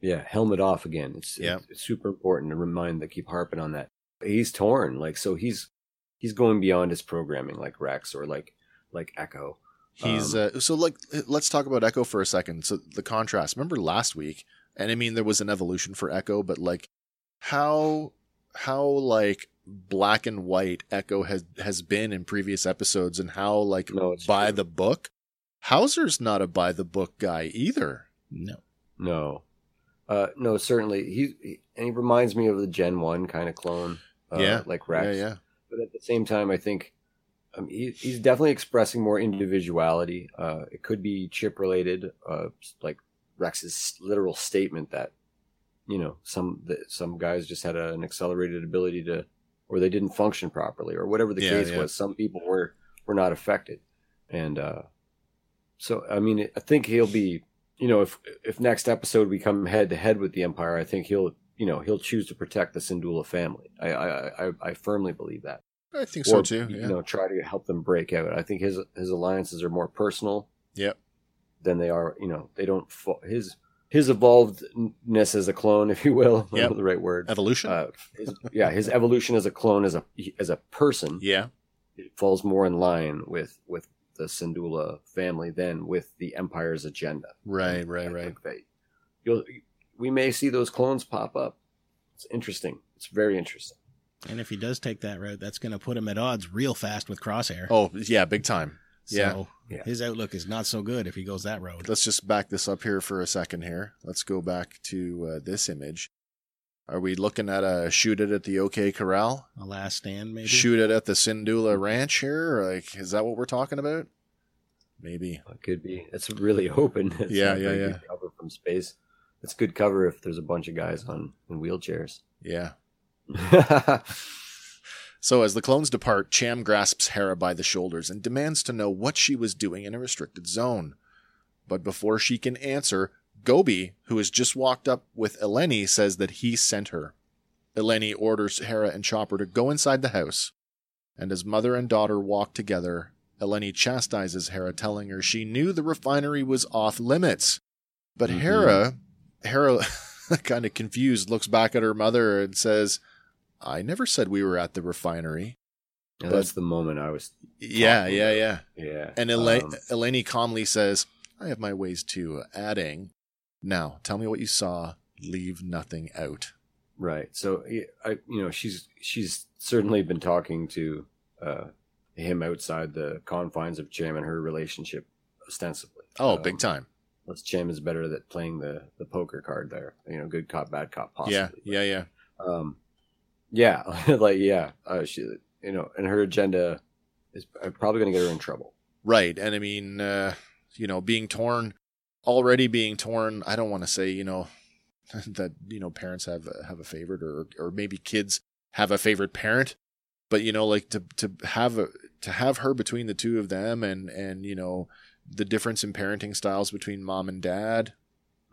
Yeah, helmet off again. It's Yeah. it's, it's super important to remind that keep harping on that. He's torn, like so he's he's going beyond his programming, like Rex or like like Echo. He's Um, uh, so like let's talk about Echo for a second. So the contrast. Remember last week, and I mean there was an evolution for Echo, but like how how like black and white Echo has has been in previous episodes, and how like No, by true. the book. Howzer's not a by the book guy either. No. No, uh, no, certainly he, he and he reminds me of the Gen One kind of clone. Uh, Yeah, like Rex. Yeah, yeah. But at the same time, I think um, he, he's definitely expressing more individuality. Uh, it could be chip related, uh, like Rex's literal statement that you know some that some guys just had a, an accelerated ability to, or they didn't function properly, or whatever the Yeah, case yeah. was. Some people were were not affected, and uh, so I mean, I think he'll be, you know, if if next episode we come head to head with the Empire, I think he'll, you know, he'll choose to protect the Syndulla family. I I I, I firmly believe that I think so or, too. You know, try to help them break out. I think his his alliances are more personal Yep. than they are. You know, they don't his his evolvedness as a clone, if you will, Yep. the right word. Evolution. Uh, his, yeah, his evolution as a clone, as a as a person, yeah. it falls more in line with with the Syndulla family than with the Empire's agenda. Right. And Right. I Right. think they, you'll, we may see those clones pop up. It's interesting. It's very interesting. And if he does take that route, that's going to put him at odds real fast with Crosshair. Oh yeah, big time. yeah. So Yeah. his outlook is not so good if he goes that road. Let's just back this up here for a second here. Let's go back to uh, this image. Are we looking at a shoot it at the OK Corral? A last stand, maybe. Shoot it at the Syndulla Ranch here? Like, is that what we're talking about? Maybe. It could be. It's really open. It's Yeah, yeah, yeah. Cover from space. It's good cover if there's a bunch of guys on in wheelchairs. Yeah. So as the clones depart, Cham grasps Hera by the shoulders and demands to know what she was doing in a restricted zone. But before she can answer, Gobi, who has just walked up with Eleni, says that he sent her. Eleni orders Hera and Chopper to go inside the house, and as mother and daughter walk together, Eleni chastises Hera, telling her she knew the refinery was off limits. But Mhm. Hera, Hera, kind of confused, looks back at her mother and says, I never said we were at the refinery. And that's the moment I was. Yeah, yeah, yeah. Yeah. And Ela- Um, Eleni calmly says, I have my ways too, adding, Now, tell me what you saw. Leave nothing out. right. So I, you know, she's she's certainly been talking to uh, him outside the confines of Cham and her relationship, ostensibly. Oh, Um, big time. Unless Cham is better at playing the the poker card there. You know, good cop, bad cop, possibly. Yeah, yeah, yeah. Um, Yeah, like yeah, uh, she, you know, and her agenda is probably going to get her in trouble. Right. And I mean, uh, you know, being torn, already being torn, I don't want to say, you know, that, you know, parents have, have a favorite or, or maybe kids have a favorite parent, but, you know, like to, to have a, to have her between the two of them and, and, you know, the difference in parenting styles between mom and dad.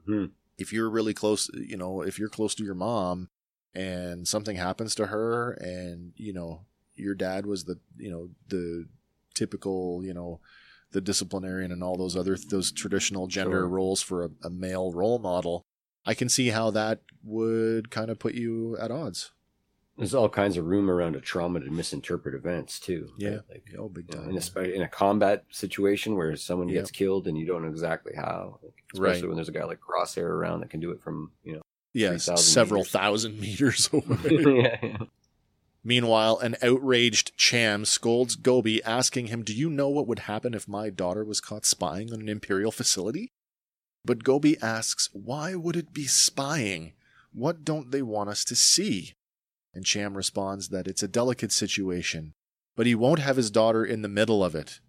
Mhm. If you're really close, you know, if you're close to your mom and something happens to her and, you know, your dad was the, you know, the typical, you know, the disciplinarian and all those other those traditional gender Sure. roles for a, a male role model. I can see how that would kind of put you at odds. There's all kinds of room around a trauma to misinterpret events too. right? Yeah. like Oh, big time. in a in a combat situation where someone Yeah. gets killed and you don't know exactly how, like, especially Right. when there's a guy like Crosshair around that can do it from you know. 3,000 several meters. thousand meters away. yeah. Meanwhile, an outraged Cham scolds Gobi, asking him, Do you know what would happen if my daughter was caught spying on an Imperial facility? But Gobi asks, Why would it be spying? What don't they want us to see? And Cham responds that it's a delicate situation, but he won't have his daughter in the middle of it.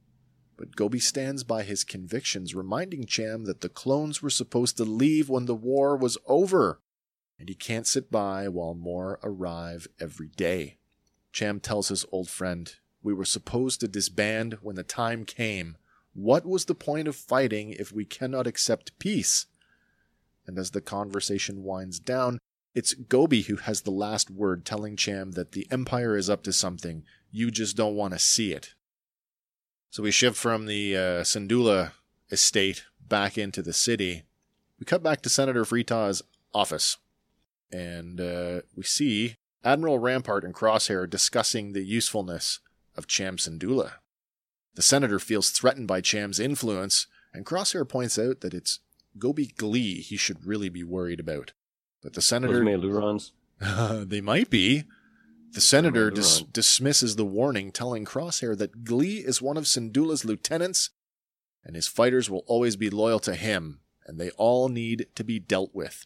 But Gobi stands by his convictions, reminding Cham that the clones were supposed to leave when the war was over, and he can't sit by while more arrive every day. Cham tells his old friend, We were supposed to disband when the time came. What was the point of fighting if we cannot accept peace? And as the conversation winds down, it's Gobi who has the last word, telling Cham that the Empire is up to something. You just don't want to see it. So we shift from the uh, Syndulla estate back into the city. We cut back to Senator Free Taa's office, and uh, we see Admiral Rampart and Crosshair are discussing the usefulness of Cham Syndulla. The senator feels threatened by Cham's influence, and Crosshair points out that it's Gobi Glie he should really be worried about. But the Those senator Melurons. they might be. The senator dis- dismisses the warning, telling Crosshair that Glie is one of Syndulla's lieutenants, and his fighters will always be loyal to him, and they all need to be dealt with.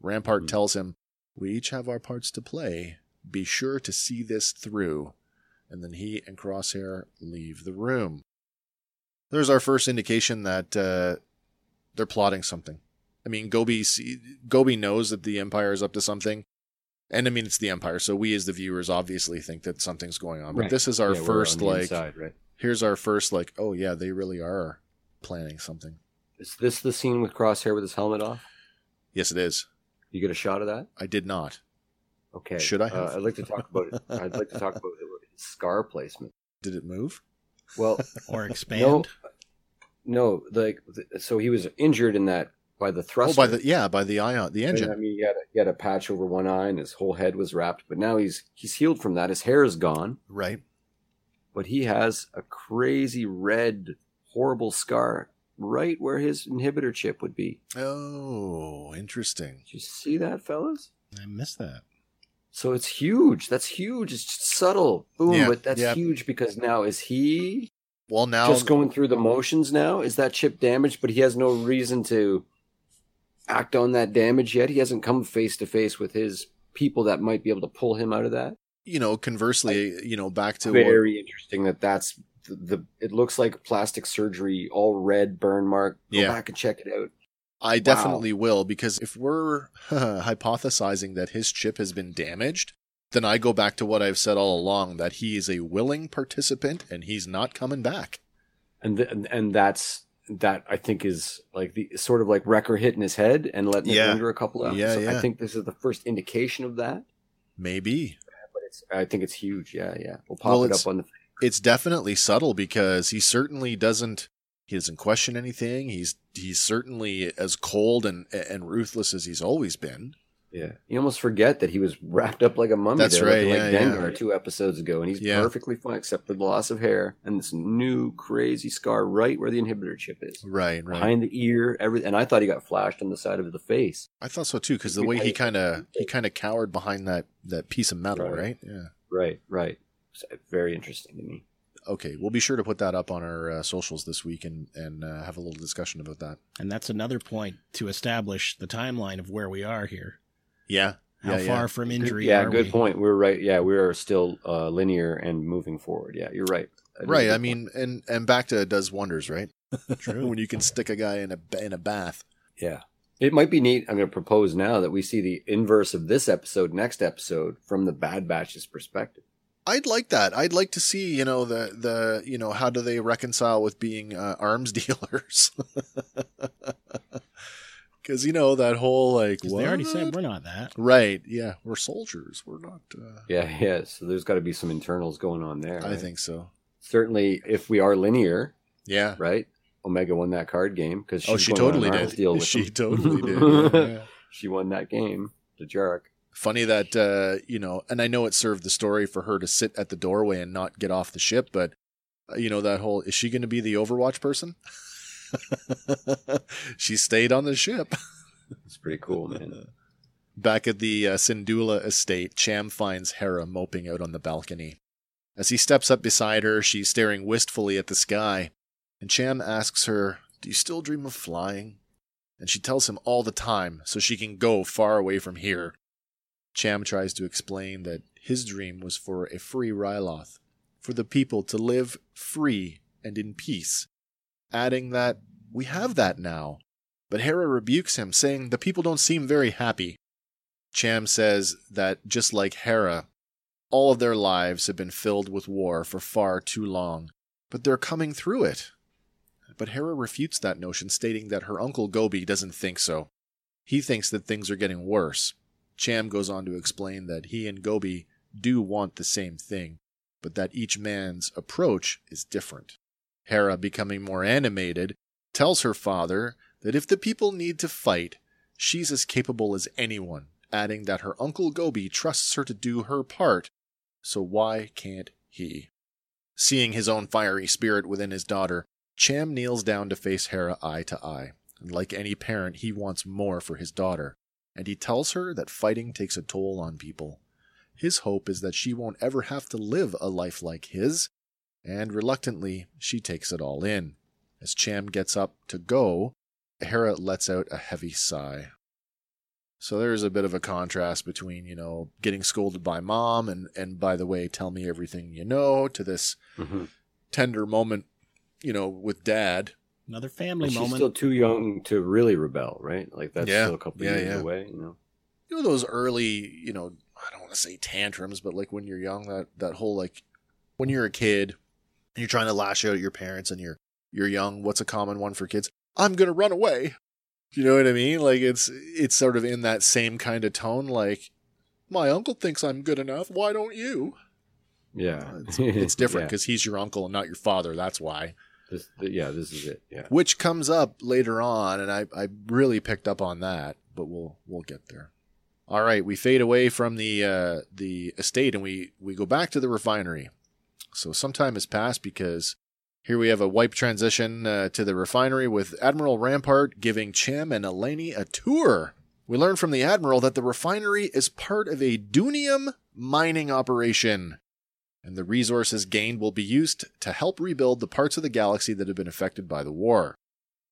Rampart Hmm. tells him, We each have our parts to play. Be sure to see this through. And then he and Crosshair leave the room. There's our first indication that uh, they're plotting something. I mean, Gobi see, Gobi knows that the Empire is up to something, and I mean it's the Empire, so we as the viewers obviously think that something's going on. But Right. this is our Yeah, first like, inside, right? here's our first like, oh yeah, they really are planning something. Is this the scene with Crosshair with his helmet off? Yes, it is. You get a shot of that? I did not. Okay. Should I Uh. I'd like to talk about it. I'd like to talk about his scar placement. Did it move? Well, Or expand. no, like th- so he was injured in that by the thrust Oh, by the yeah, by the ion, the And, I mean, he had, a, he had a patch over one eye, and his whole head was wrapped. But now he's he's healed from that. His hair is gone, Right. but he has a crazy red, horrible scar right where his inhibitor chip would be. Oh, interesting. Did you see that, fellas? I missed that. So it's huge. That's huge. It's subtle. Boom. Yeah, but that's yeah. huge because now is he Well, now just going through the motions now? Is that chip damaged, but he has no reason to act on that damage yet? He hasn't come face to face with his people that might be able to pull him out of that. you know, conversely, you know, back to what, Very interesting that that's the. It looks like plastic surgery, all red burn mark. Go Yeah. back and check it out. I definitely will because if we're hypothesizing that his chip has been damaged, then I go back to what I've said all along that he is a willing participant and he's not coming back. And th- and- and that's that. I think is like the sort of like Wrecker hitting his head and letting Yeah. it linger a couple of. Yeah, so yeah. I think this is the first indication of that. Maybe. But it's. I think it's huge. Yeah, yeah. We'll pop Well, it up on the. It's definitely subtle because he certainly doesn't he doesn't question anything. He's he's certainly as cold and and ruthless as he's always been. Yeah, you almost forget that he was wrapped up like a mummy. That's there, right, looking yeah, like yeah. Two episodes ago, and he's Yeah. perfectly fine except for the loss of hair and this new crazy scar right where the inhibitor chip is, Right, right. behind the ear. Every and I thought he got flashed on the side of the face. I thought so too because the way he kind of he kind of cowered behind that that piece of metal, Right. right? Yeah. Right, right. So, very interesting to me. Okay, we'll be sure to put that up on our uh, socials this week and and uh, have a little discussion about that. And that's another point to establish the timeline of where we are here. Yeah, How Yeah, yeah. far from injury yeah, are good we? point. We're right. Yeah, we are still uh, linear and moving forward. Yeah, you're right. That is a Right. good I point. mean, and and back to does wonders, right? True. when you can stick a guy in a in a bath. yeah, it might be neat. I'm going to propose now that we see the inverse of this episode next episode from the Bad Batch's perspective. I'd like that. I'd like to see, you know, the the you know how do they reconcile with being uh, arms dealers? Because you know that whole like 'Cause they already what? said we're not that. right. Yeah, we're soldiers. We're not. Uh, Yeah, yeah. So there's got to be some internals going on there. I right? think so. certainly if we are linear, Yeah. right? Omega won that card game because Oh, she totally did. Deal with She him. totally did. Yeah, yeah. she won that game. The jerk. Funny that uh, you know, and I know it served the story for her to sit at the doorway and not get off the ship, but uh, you know that whole is she going to be the Overwatch person? she stayed on the ship. It's pretty cool, man. Back at the uh, Syndulla estate, Cham finds Hera moping out on the balcony. As he steps up beside her, she's staring wistfully at the sky, and Cham asks her, Do you still dream of flying? And she tells him all the time so she can go far away from here. Cham tries to explain that his dream was for a free Ryloth, for the people to live free and in peace, adding that we have that now. But Hera rebukes him, saying the people don't seem very happy. Cham says that just like Hera, all of their lives have been filled with war for far too long, but they're coming through it. But Hera refutes that notion, stating that her uncle Gobi doesn't think so. He thinks that things are getting worse. Cham goes on to explain that he and Gobi do want the same thing, but that each man's approach is different. Hera, becoming more animated, tells her father that if the people need to fight, she's as capable as anyone, adding that her uncle Gobi trusts her to do her part, so why can't he? Seeing his own fiery spirit within his daughter, Cham kneels down to face Hera eye to eye. And like any parent, he wants more for his daughter, and he tells her that fighting takes a toll on people. His hope is that she won't ever have to live a life like his, and reluctantly, she takes it all in. As Cham gets up to go, Hera lets out a heavy sigh. So there's a bit of a contrast between, you know, getting scolded by mom and, and by the way, tell me everything you know, to this Mm-hmm. tender moment, you know, with dad. Another family She's moment. still too young to really rebel, right? Like that's Yeah. still a couple Yeah, years yeah. away. You know. You know, those early, you know, I don't want to say tantrums, but like when you're young, that, that whole like when you're a kid and you're trying to lash out at your parents and you're you're young, what's a common one for kids? I'm gonna run away. You know what I mean? Like it's it's sort of in that same kind of tone, like my uncle thinks I'm good enough. Why don't you? Yeah, uh, It's, it's different Yeah. because he's your uncle and not your father. That's why. This, th- yeah, this is it. Yeah. Which comes up later on, and I, I really picked up on that, but we'll we'll get there. All right, we fade away from the uh, the estate and we we go back to the refinery. So some time has passed because here we have a wipe transition uh, to the refinery with Admiral Rampart giving Cham and Eleni a tour. We learn from the Admiral that the refinery is part of a Doonium mining operation, and the resources gained will be used to help rebuild the parts of the galaxy that have been affected by the war.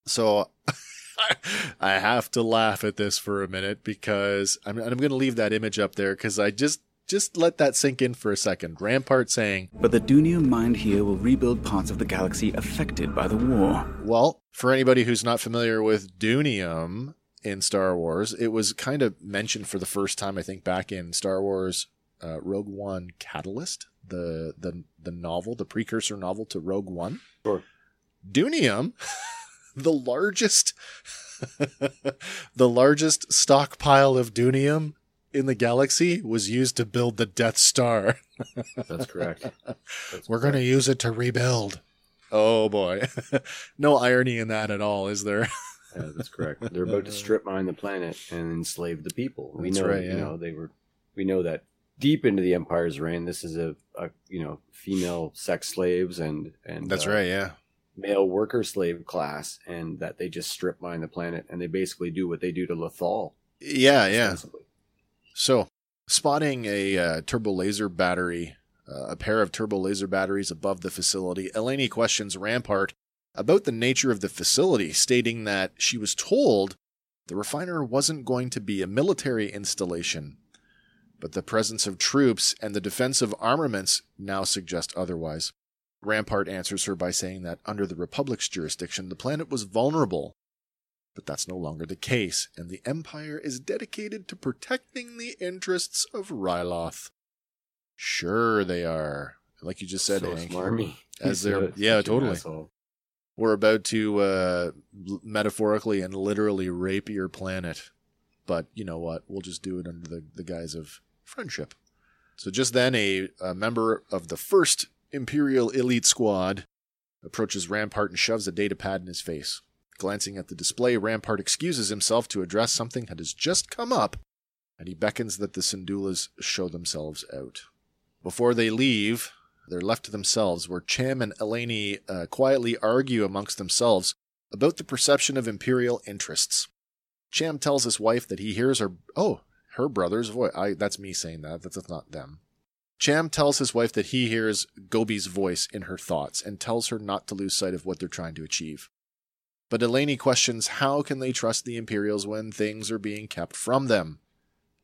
So I have to laugh at this for a minute because I'm, I'm going to leave that image up there because I just just let that sink in for a second. Rampart saying, But the Doonium mind here will rebuild parts of the galaxy affected by the war. Well, for anybody who's not familiar with Doonium in Star Wars, it was kind of mentioned for the first time, I think, back in Star Wars uh, Rogue One Catalyst, the, the the novel, the precursor novel to Rogue One. Sure. Doonium, the largest, the largest stockpile of Doonium in the galaxy was used to build the Death Star. That's correct. That's We're going to use it to rebuild. Oh boy. no irony in that at all, is there? Yeah, that's correct. They're about to strip mine the planet and enslave the people. We That's know, right, you know, they were. We know that deep into the Empire's reign, this is a, a you know, female sex slaves and and That's uh, right, yeah. male worker slave class, and that they just strip mine the planet and they basically do what they do to lethal Yeah, yeah. So, spotting a uh, turbo laser battery, uh, a pair of turbo laser batteries above the facility, Eleni questions Rampart about the nature of the facility, stating that she was told the refiner wasn't going to be a military installation, but the presence of troops and the defensive armaments now suggest otherwise. Rampart answers her by saying that under the Republic's jurisdiction, the planet was vulnerable. But that's no longer the case, and the Empire is dedicated to protecting the interests of Ryloth. Sure, they are. Like you just said, so Hank. As they're- yeah, totally. We're about to uh, metaphorically and literally rape your planet. But you know what? We'll just do it under the, the guise of friendship. So just then, a, a member of the first Imperial elite squad approaches Rampart and shoves a data pad in his face. Glancing at the display, Rampart excuses himself to address something that has just come up, and he beckons that the Syndulas show themselves out. Before they leave, they're left to themselves, where Cham and Eleni uh, quietly argue amongst themselves about the perception of Imperial interests. Cham tells his wife that he hears her oh her brother's voice. I that's me saying that. That's, that's not them. Cham tells his wife that he hears Gobi's voice in her thoughts and tells her not to lose sight of what they're trying to achieve. But Eleni questions how can they trust the Imperials when things are being kept from them.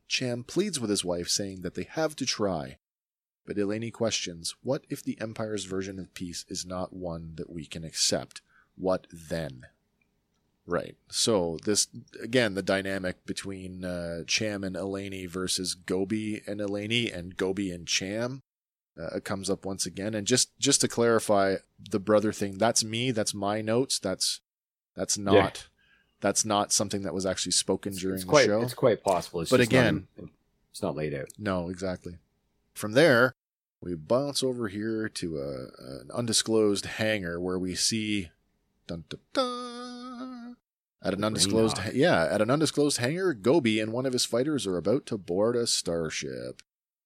Cham pleads with his wife, saying that they have to try. But Eleni questions, what if the Empire's version of peace is not one that we can accept? What then? Right. So this again, the dynamic between uh, Cham and Eleni versus Gobi and Eleni, and Gobi and Cham uh, comes up once again. And just just to clarify, the brother thing that's me. That's my notes. That's that's not Yeah. that's not something that was actually spoken during it's the show. It's quite possible. It's But just not again- in- it's not laid out. No, exactly. From there, we bounce over here to a, an undisclosed hangar where we see dun, dun, dun, at an undisclosed yeah at an undisclosed hangar. Gobi and one of his fighters are about to board a starship.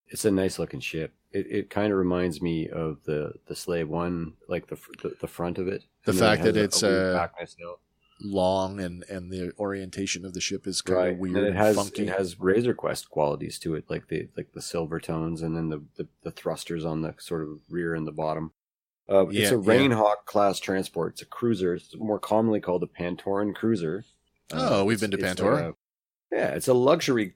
It's a nice looking ship. It, it kind of reminds me of the the Slave One, like the the, the front of it. The then it fact that a- it's, a uh, back. Long and and the orientation of the ship is kind right. of weird and and, it has funky. it has Razor Crest qualities to it, like the like the silver tones, and then the the, the thrusters on the sort of rear and the bottom. Uh, Yeah, it's a yeah. Rainhawk class transport. It's a cruiser. It's more commonly called a Pantoran cruiser. Oh, we've been to Pantora. yeah, it's a luxury.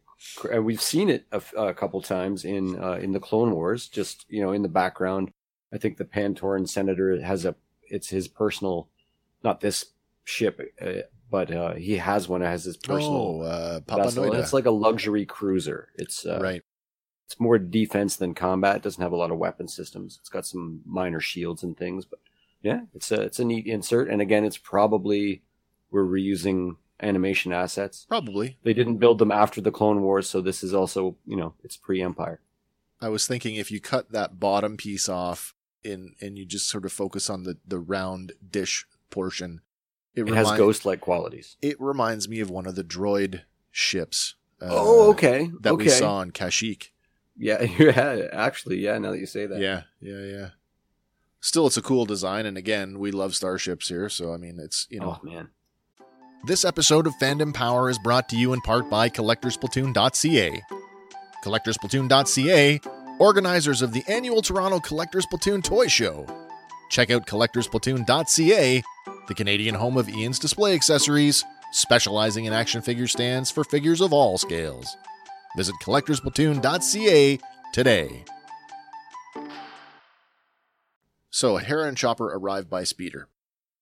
uh, We've seen it a couple times in uh, in the Clone Wars. Just you know, in the background, I think the Pantoran senator has a. It's his personal, not this ship, uh, but uh, he has one. It has his personal oh, uh, Papa. It's like a luxury cruiser. It's uh, right. It's more defense than combat. It doesn't have a lot of weapon systems. It's got some minor shields and things, but yeah, it's a it's a neat insert. And again, it's probably we're reusing animation assets. Probably. They didn't build them after the Clone Wars, so this is also you know it's pre Empire. I was thinking if you cut that bottom piece off in and you just sort of focus on the the round dish portion, It remi- has ghost like qualities. It reminds me of one of the droid ships. uh, oh, okay. That okay. we saw in Kashyyyk. Yeah, yeah. Actually, yeah. Now that you say that, Yeah, yeah, yeah. Still, it's a cool design, and again, we love starships here, so I mean, it's you know. Oh man. This episode of Fandom Power is brought to you in part by CollectorsPlatoon.ca. CollectorsPlatoon.ca, organizers of the annual Toronto Collectors Platoon Toy Show. Check out CollectorsPlatoon.ca, the Canadian home of Ian's display accessories, specializing in action figure stands for figures of all scales. Visit CollectorsPlatoon.ca today. So, Hera and Chopper arrive by speeder.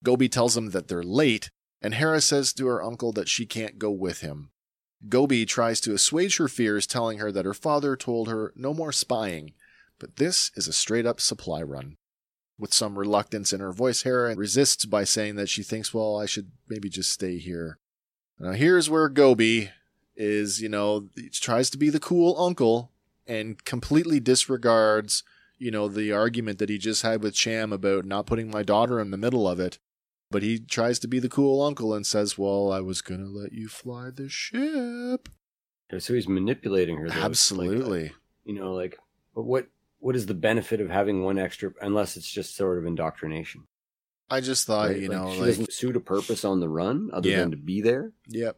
Gobi tells them that they're late, and Hera says to her uncle that she can't go with him. Gobi tries to assuage her fears, telling her that her father told her no more spying, but this is a straight up supply run. With some reluctance in her voice, Hera resists by saying that she thinks, well, I should maybe just stay here. Now, here's where Gobi is, you know, he tries to be the cool uncle and completely disregards, you know, the argument that he just had with Cham about not putting my daughter in the middle of it. But he tries to be the cool uncle and says, Well, I was going to let you fly the ship. So he's manipulating her. Though. Like, uh, Absolutely. you know, like, but what what is the benefit of having one extra unless it's just sort of indoctrination? I just thought, right? you Like, know, she like, doesn't suit a purpose on the run other Yeah. than to be there, yep.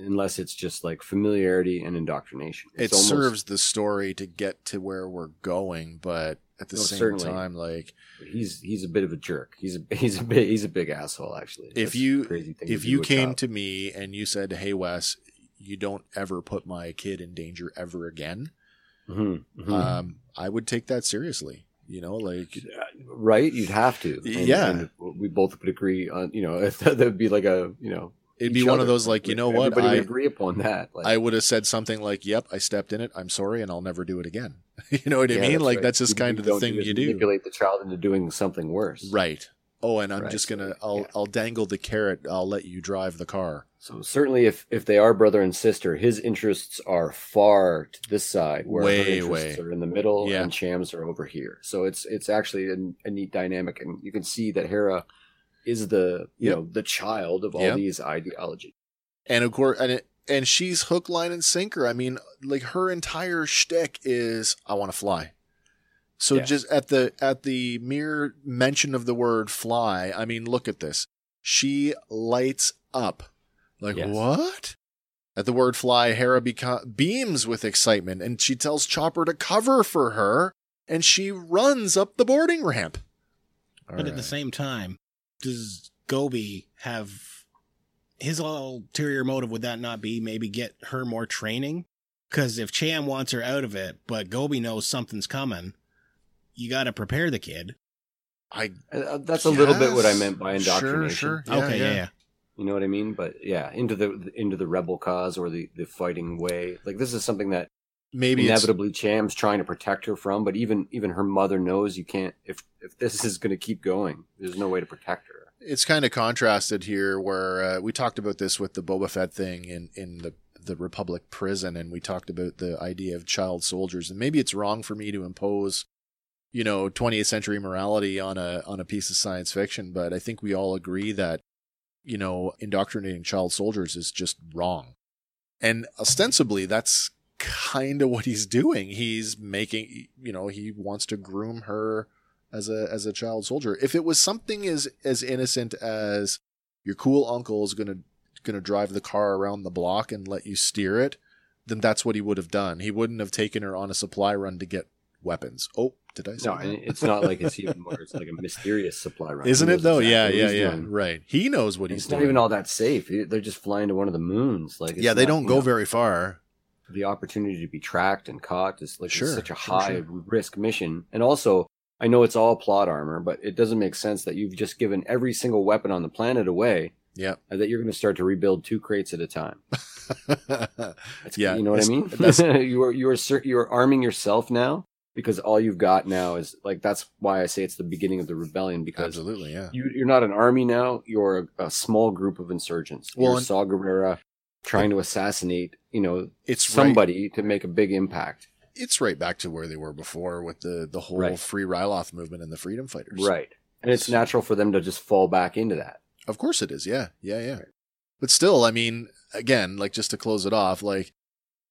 Unless it's just like familiarity and indoctrination. It almost- serves the story to get to where we're going, but at the No, same certainly. time, like, He's he's a bit of a jerk. He's a he's a big he's a big asshole. Actually, if That's you crazy thing if you came to me and you said, "Hey, Wes, you don't ever put my kid in danger ever again," Mhm, mhm. um, I would take that seriously. You know, like right? You'd have to. And- Yeah. and we both would agree on. You know, that would be like a you know. It'd be one of those like, you know what? Everybody I, agree upon that. Like, I would have said something like, "Yep, I stepped in it. I'm sorry, and I'll never do it again." you know what I yeah, mean? Like right. that's just You- kind of the thing you do, Manipulate the child into doing something worse. right? Oh, and I'm Right, just gonna, I'll, yeah. I'll dangle the carrot. I'll let you drive the car. So certainly, if if they are brother and sister, his interests are far to this side, where Way, her interests way. are in the middle, Yeah. and Cham's are over here. So it's it's actually a, a neat dynamic, and you can see that Hera is the you Yep. know the child of all Yep. these ideologies. and of course, and it, and she's hook, line, and sinker. I mean, like her entire shtick is, "I want to fly." So Yeah. just at the at the mere mention of the word "fly," I mean, look at this. She lights up. Like Yes. what? At the word "fly," Hera beco- beams with excitement, and she tells Chopper to cover for her, and she runs up the boarding ramp. But at the same time, does Gobi have his ulterior motive? Would that not be maybe get her more training? Because if Cham wants her out of it, but Gobi knows something's coming, you got to prepare the kid. I Uh, that's a little bit what I meant by indoctrination. sure. Yeah, okay, yeah, yeah. yeah. You know what I mean? But yeah, into the into the rebel cause or the the fighting way. Like this is something that maybe inevitably Cham's trying to protect her from, but even even her mother knows you can't if if this is going to keep going, there's no way to protect her. it's kind of contrasted here where uh, we talked about this with the Boba Fett thing in, in the, the Republic prison, and we talked about the idea of child soldiers. And maybe it's wrong for me to impose, you know, 20th century morality on a on a piece of science fiction, but I think we all agree that, you know, indoctrinating child soldiers is just wrong. And ostensibly, that's kind of what he's doing. He's making, you know, he wants to groom her as a as a child soldier. If it was something as as innocent as your cool uncle is gonna gonna drive the car around the block and let you steer it, then that's what he would have done. He wouldn't have taken her on a supply run to get weapons. Oh, did I say No, it's not like it's even more. It's like a mysterious supply run. Isn't it though? exactly yeah, yeah, yeah. doing. Right. He knows what And he's It's doing. not even all that safe. They're just flying to one of the moons. Like yeah, they not, don't go know, very far. The opportunity to be tracked and caught is like Sure, such a sure, high sure. risk mission. And also, I know it's all plot armor, but it doesn't make sense that you've just given every single weapon on the planet away Yeah. that you're going to start to rebuild two crates at a time. Yeah, you know what I mean. you are you are you are arming yourself now because all you've got now is like that's why I say it's the beginning of the rebellion because Absolutely, yeah. you, you're not an army now. You're a, a small group of insurgents. Well, you're Saw Gerrera trying to assassinate, you know, It's right- somebody to make a big impact. It's right back to where they were before with the the whole Right. free Ryloth movement and the freedom fighters. Right. And it's natural for them to just fall back into that. Of course it is. Yeah. Yeah. Yeah. But still, I mean, again, like just to close it off, like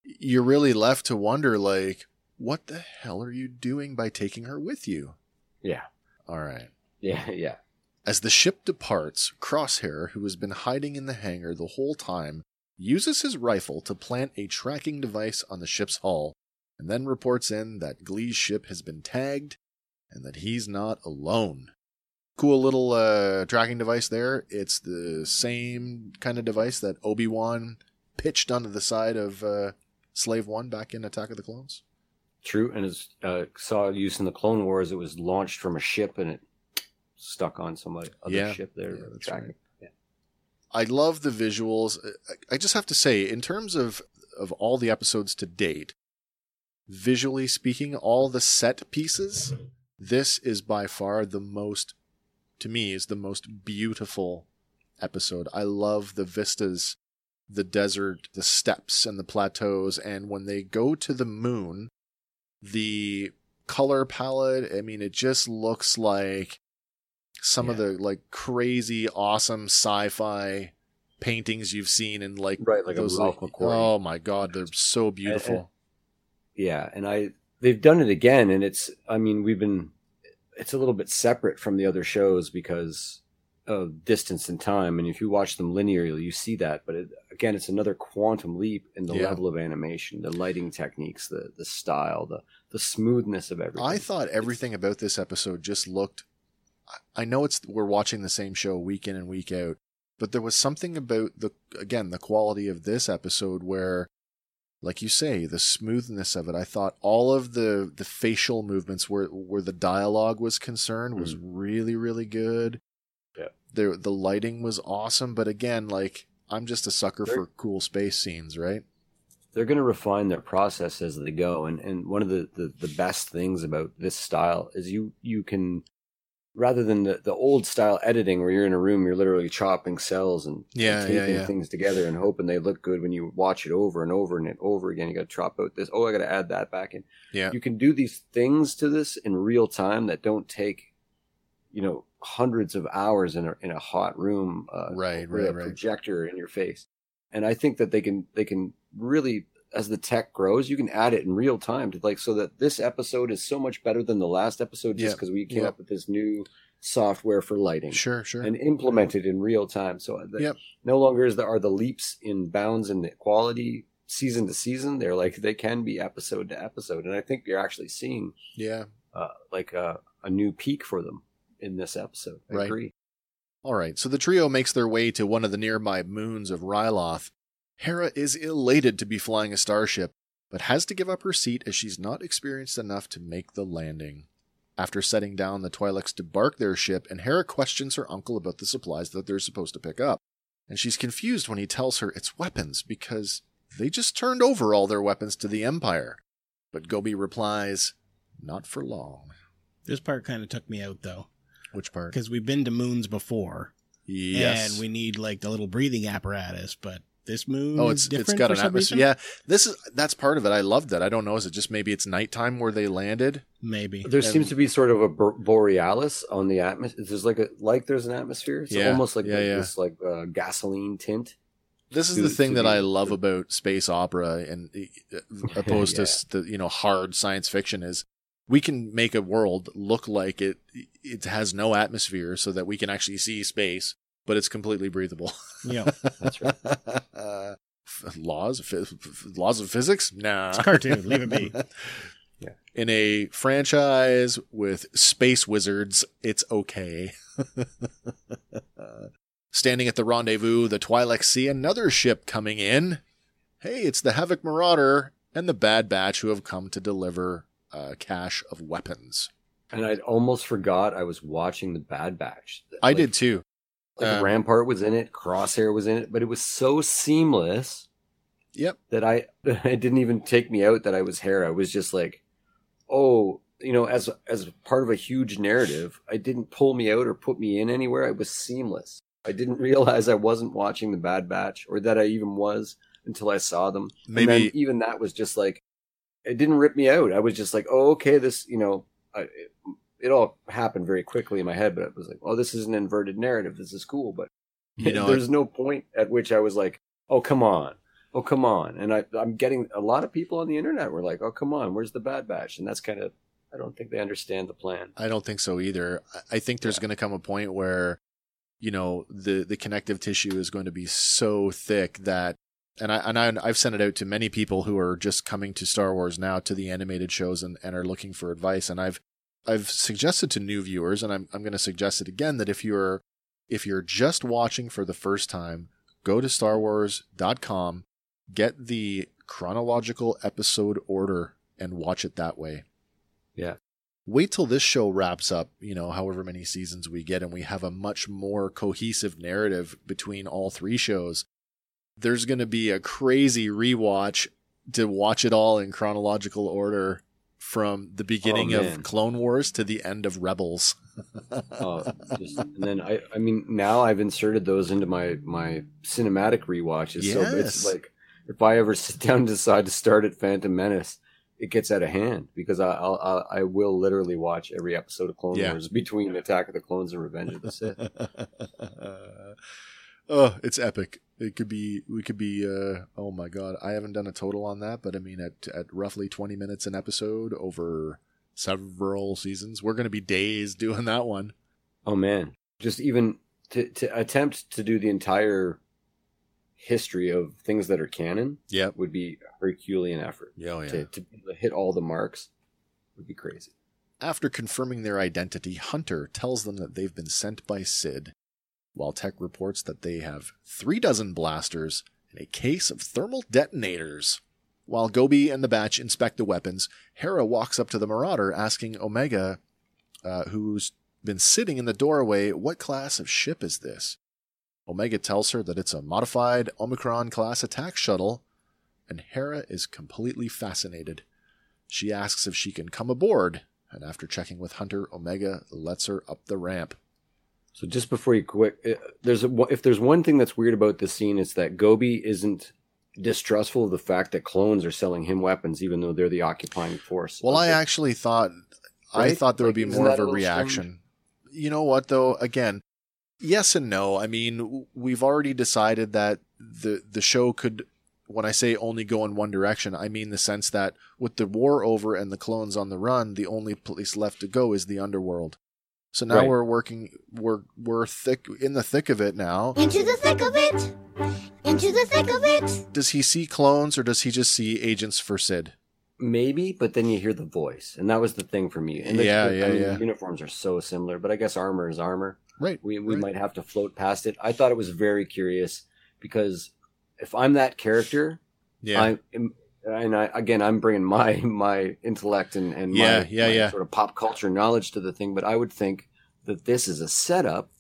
you're really left to wonder, like, what the hell are you doing by taking her with you? Yeah. All right. Yeah. Yeah. As the ship departs, Crosshair, who has been hiding in the hangar the whole time, uses his rifle to plant a tracking device on the ship's hull, and then reports in that Glie's ship has been tagged and that he's not alone. Cool little uh, tracking device there. It's the same kind of device that Obi Wan pitched onto the side of uh, Slave One back in Attack of the Clones. True. And it's uh, saw use in the Clone Wars. It was launched from a ship and it stuck on somebody other Yeah. ship there. Yeah, that's tracking. right. I love the visuals. Uh, I- I just have to say, in terms of of all the episodes to date, visually speaking, all the set pieces, this is by far the most, to me, is the most beautiful episode. I love the vistas, the desert, the steppes, and the plateaus. And when they go to the moon, the color palette, I mean, it just looks like some of the like crazy awesome sci-fi paintings you've seen in like Right, like a those Ralph like, McQuarrie. oh my god they're so beautiful Yeah, and I they've done it again, and it's I mean we've been it's a little bit separate from the other shows because of distance and time, and if you watch them linearly, you see that. But it, again, it's another quantum leap in the Yeah. level of animation, the lighting techniques, the the style, the the smoothness of everything. i thought everything about this episode just looked I- know it's we're watching the same show week in and week out but there was something about the again the quality of this episode where like you say, the smoothness of it. I thought all of the the facial movements where where the dialogue was concerned was mm-hmm. really really good. Yeah. The the lighting was awesome, but again, like I'm just a sucker They're- for cool space scenes, right? they're going to refine their process as they go and and one of the, the the best things about this style is you you can rather than the, the old style editing where you're in a room you're literally chopping cells and, Yeah, taping yeah, yeah. things together and hoping they look good when you watch it over and over and over again you got to chop out this oh i got to add that back in Yeah. you can do these things to this in real time that don't take you know hundreds of hours in a in a hot room uh, Right, with right, a right. projector in your face and i think that they can they can really as the tech grows you can add it in real time to like so that this episode is so much better than the last episode just because we came yeah. up with this new software for lighting Sure, sure. and implement it in real time so that Yep. no longer is there are the leaps in bounds in the quality season to season they're like they can be episode to episode and i think you're actually seeing yeah. uh, like a, a new peak for them in this episode. I Right. agree. All right, so the trio makes their way to one of the nearby moons of Ryloth. Hera is elated to be flying a starship, but has to give up her seat as she's not experienced enough to make the landing. After setting down, the Twi'leks debark their ship, and Hera questions her uncle about the supplies that they're supposed to pick up. And she's confused when he tells her it's weapons because they just turned over all their weapons to the Empire. But Gobi replies, Not for long. This part kind of took me out though, Which part? because we've been to moons before, Yes. and we need like the little breathing apparatus. But this moon, Oh, is it's it's different got an atmosphere. reason? Yeah, this is that's part of it. I loved that. I don't know. Is it just maybe it's nighttime where they landed? maybe. There And- seems to be sort of a borealis on the atmosphere. There's like a like there's an atmosphere. It's Yeah, almost like yeah, like yeah. this like uh, gasoline tint. This is To- the thing that the- I love to- about space opera and uh, opposed to the you know hard science fiction is we can make a world look like it it has no atmosphere so that we can actually see space, but it's completely breathable. Yeah, That's right. uh, laws of f- laws of physics? Nah. it's a cartoon. Leave it be. Yeah. In a franchise with space wizards, it's okay. Standing at the rendezvous, the Twi'leks see another ship coming in. Hey, it's the Havoc Marauder and the Bad Batch who have come to deliver a cache of weapons. And I'd almost forgot I was watching the Bad Batch. I Like- did too. Like Um, Rampart was in it, Crosshair was in it, but it was so seamless Yep. that I it didn't even take me out that I was Hera. I was just like, oh, you know, as as part of a huge narrative, I didn't pull me out or put me in anywhere. It was seamless. I didn't realize I wasn't watching the Bad Batch or that I even was until I saw them. Maybe even that was just like it didn't rip me out. I was just like, oh, okay, this, you know, I, it, all happened very quickly in my head, but it was like, oh, this is an inverted narrative. This is cool, but you know there's no point at which I was like, oh, come on. Oh, come on. And I, I'm getting a lot of people on the internet were like, oh, come on. Where's the Bad Batch? And that's kind of, I don't think they understand the plan. I don't think so either. I- think there's Yeah. going to come a point where, you know, the the connective tissue is going to be so thick that, and I and I, I've sent it out to many people who are just coming to Star Wars now to the animated shows and, and are looking for advice. And I've I've suggested to new viewers, and I'm I'm going to suggest it again that if you're if you're just watching for the first time, go to StarWars.com, get the chronological episode order, and watch it that way Yeah. wait till this show wraps up, you know, however many seasons we get, and we have a much more cohesive narrative between all three shows. There's going to be a crazy rewatch to watch it all in chronological order from the oh, beginning Oh, of. Clone Wars to the end of Rebels. Oh, just, and then I, I mean, now I've inserted those into my, my cinematic rewatches. So it's like, if I ever sit down and decide to start at Phantom Menace, it gets out of hand because I, I'll, I'll, I will literally watch every episode of Clone Yeah. Wars between Attack of the Clones and Revenge of the Sith. oh, it's epic. It could be, we could be, uh, oh my God. I haven't done a total on that, but I mean, at, at roughly 20 minutes an episode over several seasons, we're going to be days doing that one. Oh man, just even to to attempt to do the entire history of things that are canon yeah, would be a Herculean effort. Yeah, oh, yeah. To to be able to hit all the marks would be crazy. After confirming their identity, Hunter tells them that they've been sent by Cid, while Tech reports that they have three dozen blasters and a case of thermal detonators. While Gobi and the Batch inspect the weapons, Hera walks up to the Marauder asking Omega, uh, who's been sitting in the doorway, what class of ship is this? Omega tells her that it's a modified Omicron class attack shuttle, and Hera is completely fascinated. She asks if she can come aboard, and after checking with Hunter, Omega lets her up the ramp. So just before you quit, uh, there's a, if there's one thing that's weird about this scene, it's that Gobi isn't distrustful of the fact that clones are selling him weapons, even though they're the occupying force. Well, I actually thought I thought there would be more of a reaction. You know what though? Again, yes and no. I mean, we've already decided that the the show could when I say only go in one direction, I mean the sense that with the war over and the clones on the run, the only place left to go is the underworld. So now Right. we're working we're we're thick in the thick of it now. Into the thick of it. Into the thick of it. Does he see clones or does he just see agents for Cid? maybe, but then you hear the voice, and that was the thing for me. And the, Yeah, the- yeah, I mean, yeah. uniforms are so similar, but I guess armor is armor. Right. We we right. might have to float past it. I thought it was very curious because if I'm that character, Yeah. I am, and I again I'm bringing my my intellect and and Yeah, my, yeah, my yeah. sort of pop culture knowledge to the thing, but I would think that this is a setup.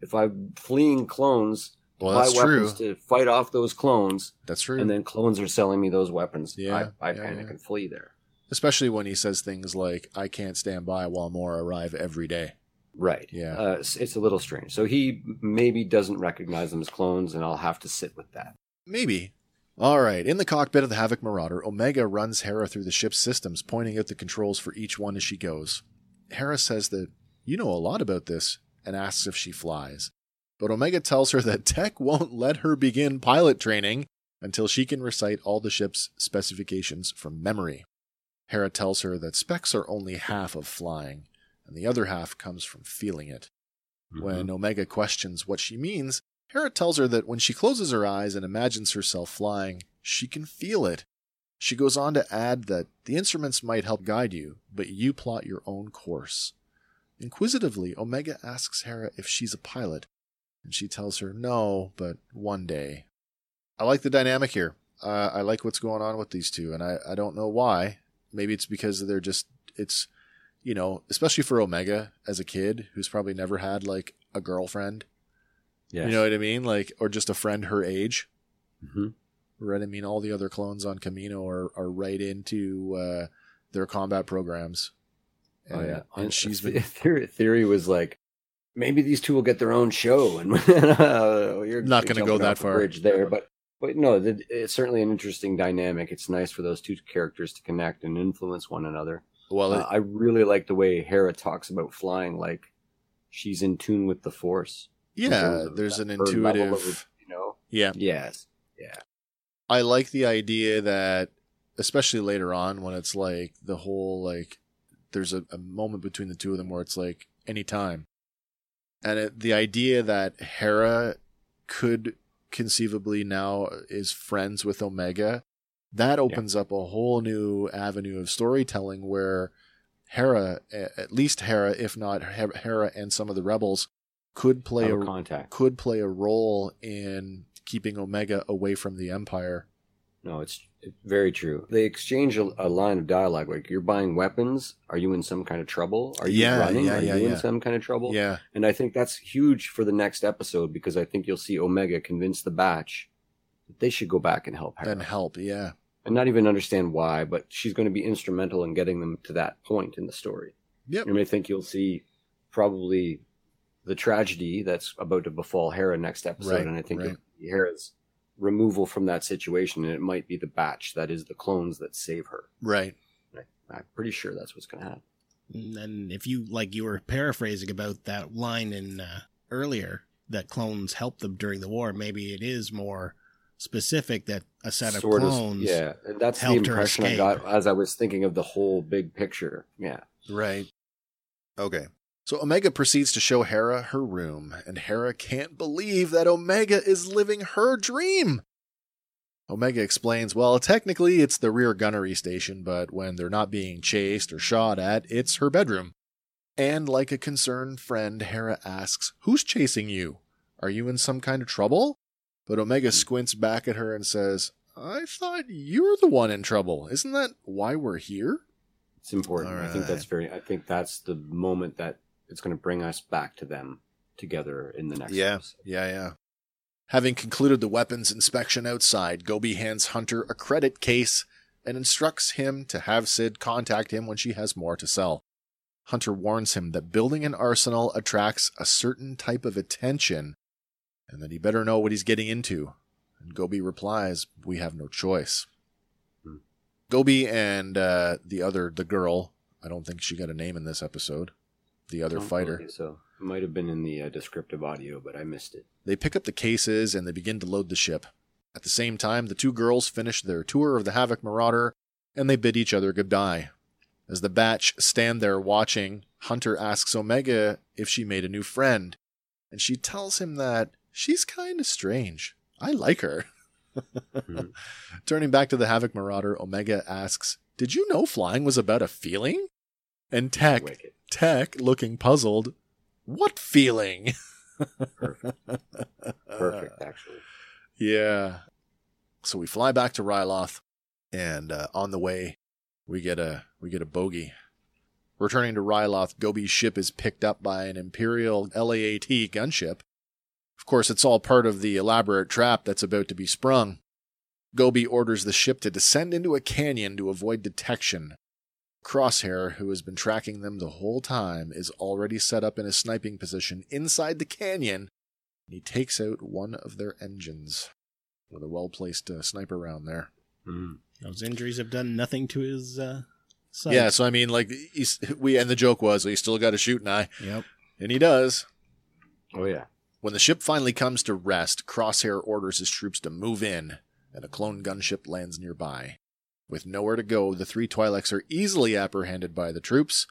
If I'm fleeing clones, well, buy that's true. weapons to fight off those clones, That's true. and then clones are selling me those weapons. Yeah, I, I yeah, panic yeah. and flee there. Especially when he says things like, I can't stand by while more arrive every day. Right. Yeah. Uh, it's, it's a little strange. So he maybe doesn't recognize them as clones, and I'll have to sit with that. Maybe. All right. In the cockpit of the Havoc Marauder, Omega runs Hera through the ship's systems, pointing out the controls for each one as she goes. Hera says that, You know a lot about this, and asks if she flies. But Omega tells her that Tech won't let her begin pilot training until she can recite all the ship's specifications from memory. Hera tells her that specs are only half of flying, and the other half comes from feeling it. When mm-hmm. Omega questions what she means, Hera tells her that when she closes her eyes and imagines herself flying, she can feel it. She goes on to add that the instruments might help guide you, but you plot your own course. Inquisitively, Omega asks Hera if she's a pilot, and she tells her no, but one day. I like the dynamic here. Uh, I like what's going on with these two, and I, I don't know why. Maybe it's because they're just, it's, you know, especially for Omega as a kid who's probably never had like a girlfriend. Yes. You know what I mean? Like, or just a friend her age. hmm Right? I mean, all the other clones on Kamino are, are right into uh, their combat programs. Oh And- yeah. and she's been theory, theory was like maybe these two will get their own show, and uh, you're Not gonna go that far. Bridge there, but but no, it's certainly an interesting dynamic. It's nice for those two characters to connect and influence one another. well. Uh, It, I really like the way Hera talks about flying, like she's in tune with the Force. In yeah, there's an intuitive. of, you know. yeah, Yes. Yeah. I like the idea that, especially later on, when it's like the whole like, there's a, a moment between the two of them where it's like anytime, and it, the idea that Hera could conceivably now is friends with Omega, that opens up a whole new avenue of storytelling where Hera, at least Hera, if not Hera and some of the rebels, could play a contact. could play a role in keeping Omega away from the Empire. No, it's, very true. They exchange a, a line of dialogue like, "You're buying weapons. Are you in some kind of trouble? Are you Yeah, running? yeah, Are yeah, you in some kind of trouble?" Yeah, And I think that's huge for the next episode because I think you'll see Omega convince the Batch that they should go back and help Hera, and help. Yeah, and not even understand why, but she's going to be instrumental in getting them to that point in the story. Yep. And I think you'll see probably the tragedy that's about to befall Hera next episode, Right, and I think right. Hera's removal from that situation, and it might be the Batch that is the clones that save her. right. I'm pretty sure that's what's going to happen. And if you like you were paraphrasing about that line in uh, earlier that clones helped them during the war, maybe it is more specific that a set of Sort clones. yeah, and that's the impression I got as I was thinking of the whole big picture. Yeah. Right. Okay. So Omega proceeds to show Hera her room, and Hera can't believe that Omega is living her dream. Omega explains, well, technically it's the rear gunnery station, but when they're not being chased or shot at, it's her bedroom. And like a concerned friend, Hera asks, Who's chasing you? Are you in some kind of trouble? But Omega hmm. squints back at her and says, I thought you were the one in trouble. Isn't that why we're here? It's important. I think that's very. I think that's the moment that it's going to bring us back to them together in the next. Yeah, episode. yeah, yeah. Having concluded the weapons inspection outside, Gobi hands Hunter a credit case and instructs him to have Cid contact him when she has more to sell. Hunter warns him that building an arsenal attracts a certain type of attention and that he better know what he's getting into. And Gobi replies, We have no choice. Hmm. Gobi and uh, the other, the girl, I don't think she got a name in this episode, the other Don't fighter. So it might have been in the uh, descriptive audio, but I missed it. They pick up the cases and they begin to load the ship. At the same time, the two girls finish their tour of the Havoc Marauder and they bid each other goodbye. As the batch stand there watching, Hunter asks Omega if she made a new friend, and she tells him that she's kind of strange. I like her. Mhm. Turning back to the Havoc Marauder, Omega asks, Did you know flying was about a feeling? And Tech, Wicked. Tech, looking puzzled, What feeling? Perfect. Perfect, actually. Yeah. So we fly back to Ryloth, and uh, on the way, we get a we get a bogey. Returning to Ryloth, Gobi's ship is picked up by an Imperial LAAT gunship. Of course, it's all part of the elaborate trap that's about to be sprung. Gobi orders the ship to descend into a canyon to avoid detection. Crosshair, who has been tracking them the whole time, is already set up in a sniping position inside the canyon and he takes out one of their engines with a well placed uh, sniper round there. Mm. Those injuries have done nothing to his uh, sight. Yeah, so I mean, like he's we and the joke was he still got a shooting eye, Yep. and he does. Oh yeah. When the ship finally comes to rest, Crosshair orders his troops to move in, and a clone gunship lands nearby. With nowhere to go, the three Twi'leks are easily apprehended by the troops.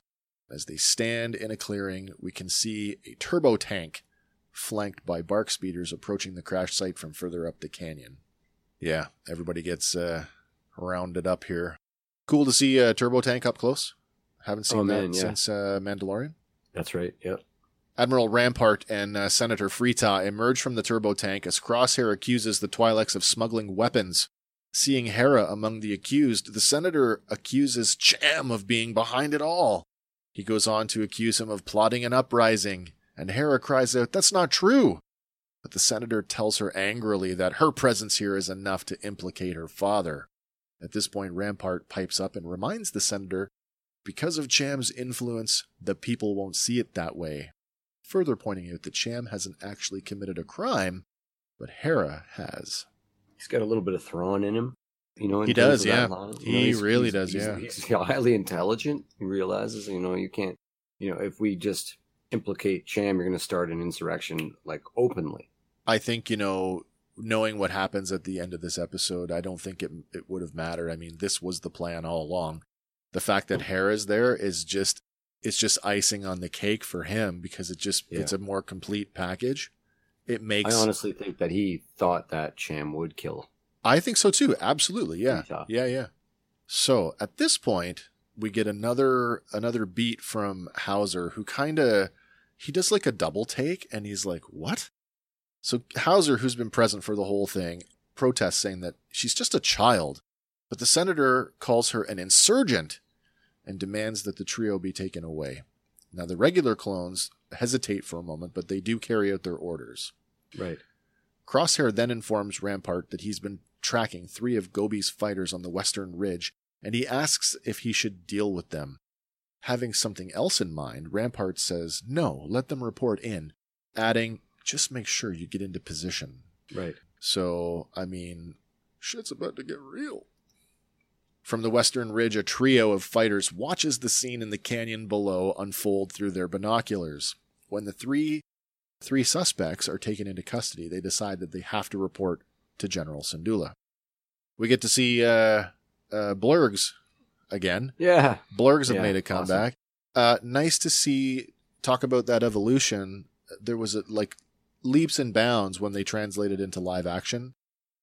As they stand in a clearing, we can see a turbo tank flanked by BARC speeders approaching the crash site from further up the canyon. Yeah, everybody gets uh, rounded up here. Cool to see a turbo tank up close. Haven't seen Oh, that yeah. since uh, Mandalorian. That's right. Yep. Admiral Rampart and uh, Senator Free Taa emerge from the turbo tank as Crosshair accuses the Twi'leks of smuggling weapons. Seeing Hera among the accused, the senator accuses Cham of being behind it all. He goes on to accuse him of plotting an uprising, and Hera cries out, That's not true! But the senator tells her angrily that her presence here is enough to implicate her father. At this point, Rampart pipes up and reminds the senator, because of Cham's influence, the people won't see it that way further pointing out that Cham hasn't actually committed a crime, but Hera has. He's got a little bit of Thrawn in him. You know, He does, yeah. line. He know, he's- really he's- does, he's- yeah. He's highly intelligent. He realizes, you know, you can't, you know, if we just implicate Cham, you're going to start an insurrection like openly. I think, you know, knowing what happens at the end of this episode, I don't think it, it would have mattered. I mean, this was the plan all along. The fact that mm. Hera's there is just, it's just icing on the cake for him because it just, Yeah. it's a more complete package. It makes, I honestly think that he thought that Cham would kill. I think so too. Absolutely. Yeah. Yeah, yeah. So at this point, we get another another beat from Howzer who kind of he does like a double take and he's like, "What?" So Howzer who's been present for the whole thing protests saying that she's just a child. But the senator calls her an insurgent and demands that the trio be taken away. Now the regular clones hesitate for a moment, but they do carry out their orders. Right. Crosshair then informs Rampart that he's been tracking three of Gobi's fighters on the western ridge, and he asks if he should deal with them. Having something else in mind, Rampart says, No, let them report in, adding, Just make sure you get into position. Right. So, I mean, shit's about to get real. From the western ridge, a trio of fighters watches the scene in the canyon below unfold through their binoculars. When the three three suspects are taken into custody, they decide that they have to report to General Syndulla. We get to see uh, uh, Blurgs again. Yeah. Blurgs have Yeah, made a awesome. comeback. Uh, nice to see. Talk about that evolution. There was a, like leaps and bounds when they translated into live action,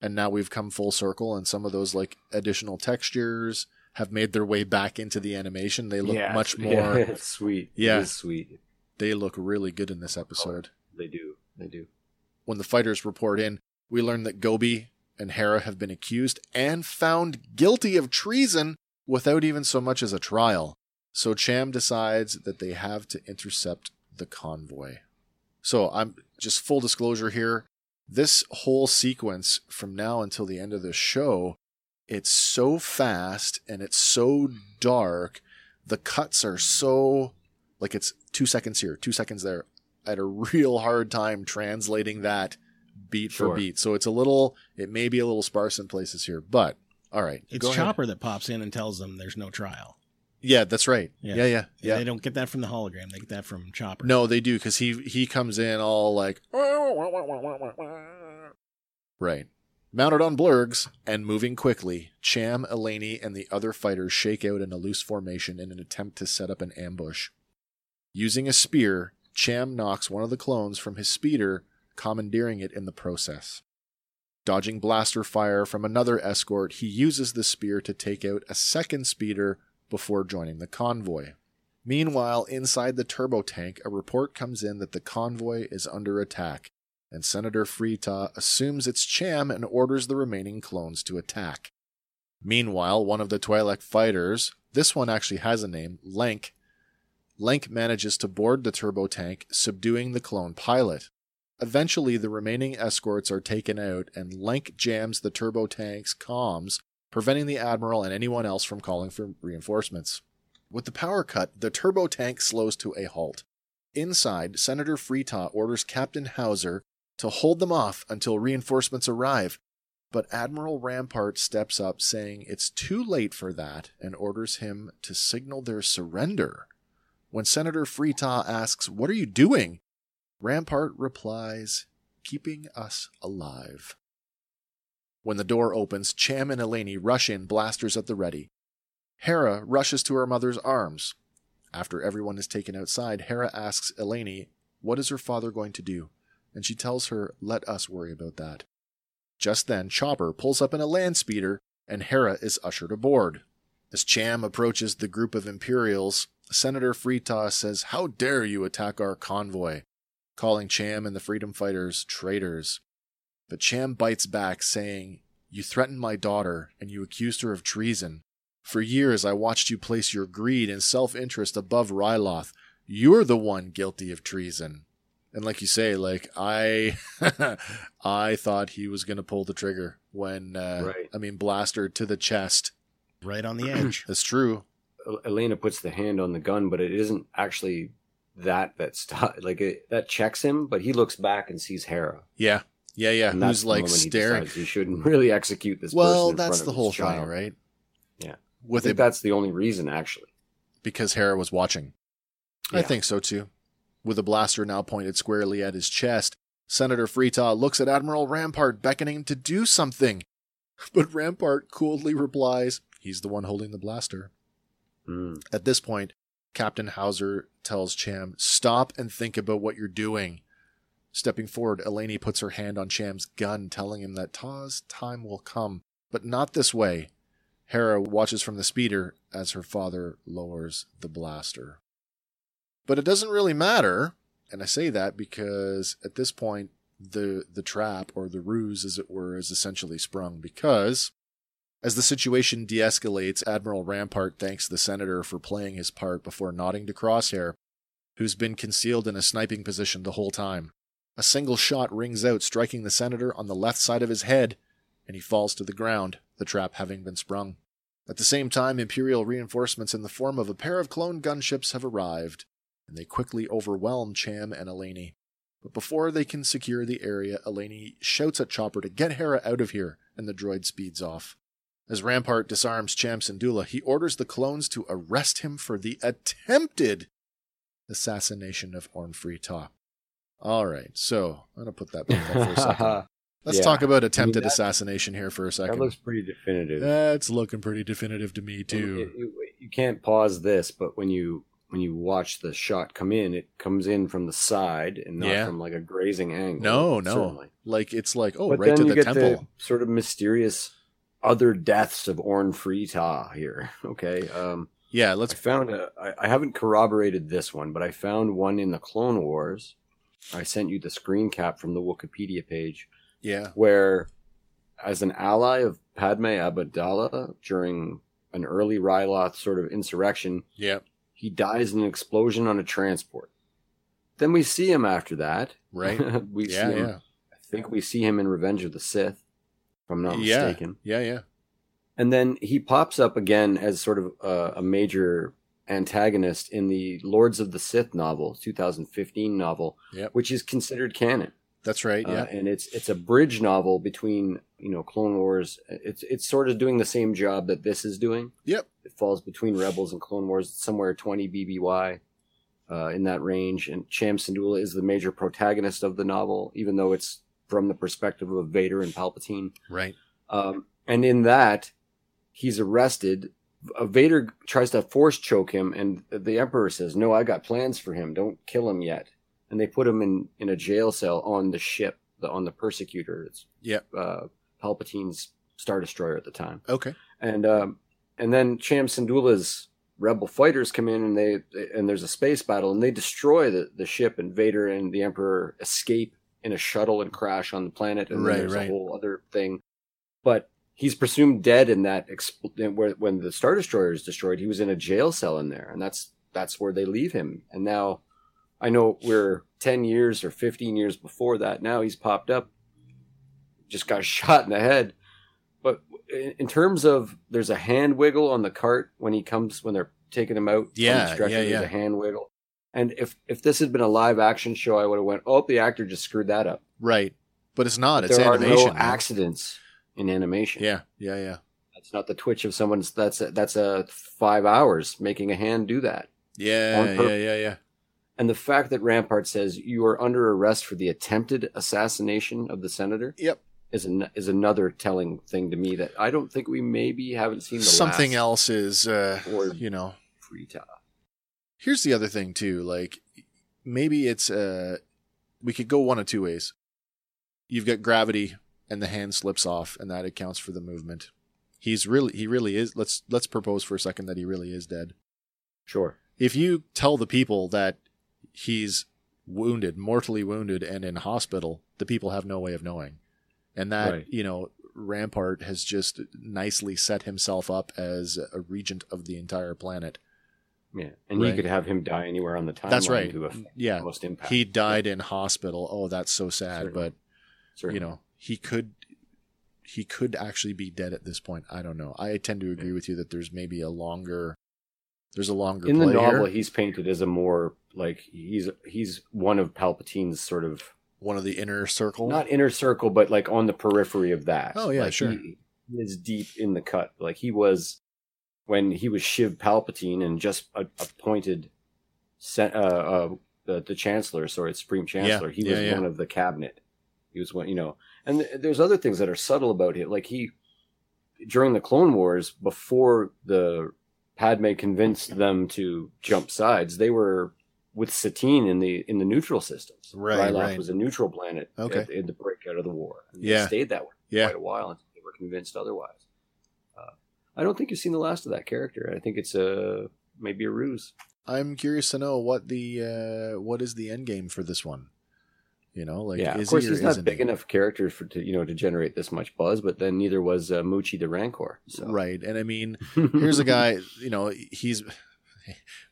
and now we've come full circle. And some of those like additional textures have made their way back into the animation. They look Yeah, much more. Yeah, sweet. Yeah. It is sweet. They look really good in this episode. They do. They do. When the fighters report in, we learn that Gobi and Hera have been accused and found guilty of treason without even so much as a trial. So Cham decides that they have to intercept the convoy. So I'm just full disclosure here. This whole sequence from now until the end of the show, it's so fast and it's so dark. The cuts are so like it's two seconds here, two seconds there. I had a real hard time translating that beat for beat. So it's a little, it may be a little sparse in places here, but all right. It's go ahead. Chopper that pops in and tells them there's no trial. Yeah, that's right. Yeah. Yeah, yeah, yeah. They don't get that from the hologram. They get that from Chopper. No, they do because he he comes in all like right, mounted on blurgs and moving quickly. Cham, Eleni, and the other fighters shake out in a loose formation in an attempt to set up an ambush. Using a spear, Cham knocks one of the clones from his speeder, commandeering it in the process. Dodging blaster fire from another escort, he uses the spear to take out a second speeder before joining the convoy. Meanwhile, inside the turbo tank, a report comes in that the convoy is under attack, and Senator Free Taa assumes it's Cham and orders the remaining clones to attack. Meanwhile, one of the Twi'lek fighters, this one actually has a name, Lenk, Lenk manages to board the turbo tank, subduing the clone pilot. Eventually, the remaining escorts are taken out, and Lenk jams the turbo tank's comms, preventing the Admiral and anyone else from calling for reinforcements. With the power cut, the turbo tank slows to a halt. Inside, Senator Free Taa orders Captain Howzer to hold them off until reinforcements arrive, but Admiral Rampart steps up, saying it's too late for that, and orders him to signal their surrender. When Senator Free Taa asks, What are you doing? Rampart replies, Keeping us alive. When the door opens, Cham and Eleni rush in, blasters at the ready. Hera rushes to her mother's arms. After everyone is taken outside, Hera asks Eleni, What is her father going to do? And she tells her, Let us worry about that. Just then, Chopper pulls up in a land speeder, and Hera is ushered aboard. As Cham approaches the group of Imperials, Senator Free Taa says, How dare you attack our convoy? calling Cham and the freedom fighters traitors. But Cham bites back, saying, You threatened my daughter, and you accused her of treason. For years I watched you place your greed and self interest above Ryloth. You're the one guilty of treason. And like you say, like I I thought he was gonna pull the trigger when uh Right. I mean blaster to the chest. Right on the edge. That's true. El- Eleni puts the hand on the gun, but it isn't actually that that stop like it, that checks him. But he looks back and sees Hera. Yeah. Yeah, yeah. and Who's like he staring. decides He shouldn't really execute this. Well, person in that's the whole thing, right? Yeah. I With think it that's the only reason, actually. because Hera was watching. I think so too. With a blaster now pointed squarely at his chest, Senator Free Taa looks at Admiral Rampart beckoning him to do something. But Rampart coolly replies, he's the one holding the blaster. Mm. At this point, Captain Howzer tells Cham, Stop and think about what you're doing. Stepping forward, Eleni puts her hand on Cham's gun, telling him that Taa's time will come, but not this way. Hera watches from the speeder as her father lowers the blaster. But it doesn't really matter, and I say that because at this point, the the trap or the ruse, as it were, is essentially sprung because as the situation de escalates, Admiral Rampart thanks the senator for playing his part before nodding to Crosshair, who's been concealed in a sniping position the whole time. A single shot rings out, striking the senator on the left side of his head, and he falls to the ground, the trap having been sprung. At the same time, Imperial reinforcements in the form of a pair of clone gunships have arrived, and they quickly overwhelm Cham and Eleni. But before they can secure the area, Eleni shouts at Chopper to get Hera out of here, and the droid speeds off. As Rampart disarms Cham Syndulla, he orders the clones to arrest him for the attempted assassination of Orn Free Taa. All right, so I'm going to put that back up for a second. Let's Yeah. talk about attempted that- assassination here for a second. that looks pretty definitive. That's looking pretty definitive to me too. it- you, you can't pause this, but when you when you watch the shot come in, it comes in from the side and not Yeah. from like a grazing angle. No, no, certainly. like it's like oh, but right to the temple. the sort of mysterious other deaths of Orn Free Taa here. Okay, um, Yeah, let's. found a. I, I haven't corroborated this one, but I found one in the Clone Wars. I sent you the screen cap from the Wikipedia page Yeah, where as an ally of Padme Amidala during an early Ryloth sort of insurrection. yeah, He dies in an explosion on a transport. Then we see him after that. Right. we Yeah, see him, yeah. I think we see him in Revenge of the Sith, if I'm not yeah. mistaken. Yeah, yeah. And then he pops up again as sort of a, a major antagonist in the Lords of the Sith novel, 2015 novel, Yep. which is considered canon. That's right. Uh, Yeah. and it's it's a bridge novel between you know Clone Wars. It's it's sort of doing the same job that this is doing. Yep. It falls between Rebels and Clone Wars, somewhere 20 BBY uh, in that range. And Cham Syndulla is the major protagonist of the novel, even though it's from the perspective of Vader and Palpatine. right. Um, and in that, he's arrested. Uh, Vader tries to force choke him, and the Emperor says, "No, I got plans for him. Don't kill him yet." And they put him in in a jail cell on the ship, the, on the Persecutor. It's Yep. uh, Palpatine's Star Destroyer at the time. Okay. And um, and then Cham Syndulla's rebel fighters come in, and they and there's a space battle, and they destroy the, the ship, and Vader and the Emperor escape in a shuttle and crash on the planet, and Right, there's right. a whole other thing. But he's presumed dead in that exp- where when the Star Destroyer is destroyed, he was in a jail cell in there, and that's that's where they leave him. And now, I know we're ten years or fifteen years before that. Now he's popped up, just got shot in the head. But in, in terms of, there's a hand wiggle on the cart when he comes when they're taking him out. the Yeah, yeah, There's yeah. a hand wiggle. And if if this had been a live action show, I would have went, oh, the actor just screwed that up. Right. But it's not. It's there animation. are no accidents in animation. Yeah. Yeah. Yeah. That's not the twitch of someone's. That's a, that's a five hours making a hand do that. Yeah. Yeah. Yeah. Yeah. And the fact that Rampart says you are under arrest for the attempted assassination of the senator Yep. is an, is another telling thing to me that I don't think we maybe haven't seen the Something else is, uh, you know, Free Taa. Here's the other thing too. Like maybe it's, uh, we could go one of two ways. You've got gravity and the hand slips off and that accounts for the movement. He's really, he really is. Let's, let's propose for a second that he really is dead. Sure. if you tell the people that he's wounded, mortally wounded, and in hospital, the people have no way of knowing. And that, Right. you know, Rampart has just nicely set himself up as a regent of the entire planet. Yeah. And Right. you could have him die anywhere on the timeline. That's right. To mm, Yeah. most impact. He died in hospital. Oh, that's so sad. Certainly. But, Certainly. you know, he could. He could actually be dead at this point. I don't know. I tend to agree with you that there's maybe a longer, there's a longer in the novel, here. he's painted as a more like he's he's one of Palpatine's sort of one of the inner circle. not inner circle, but like on the periphery of that. Oh, yeah, Like, sure. He, he is deep in the cut. Like he was when he was Sheev Palpatine and just a, appointed, uh, uh, the, the Chancellor, sorry, Supreme Chancellor. he yeah, was yeah. one of the cabinet. He was one, you know, and th- there's other things that are subtle about it. Like he during the Clone Wars, before the Padme convinced them to jump sides, they were with Satine in the in the neutral systems. Right, Ryloth right. was a neutral planet Okay. at, in the breakout of the war. And Yeah. they stayed that way for Yeah. quite a while until they were convinced otherwise. I don't think you've seen the last of that character. I think it's a maybe a ruse. I'm curious to know what the uh, what is the end game for this one. You know, like yeah, of course he he's not big he? enough character for to you know to generate this much buzz, but then neither was uh, Muchi the Rancor. So. Right, and I mean, here's a guy. You know, he's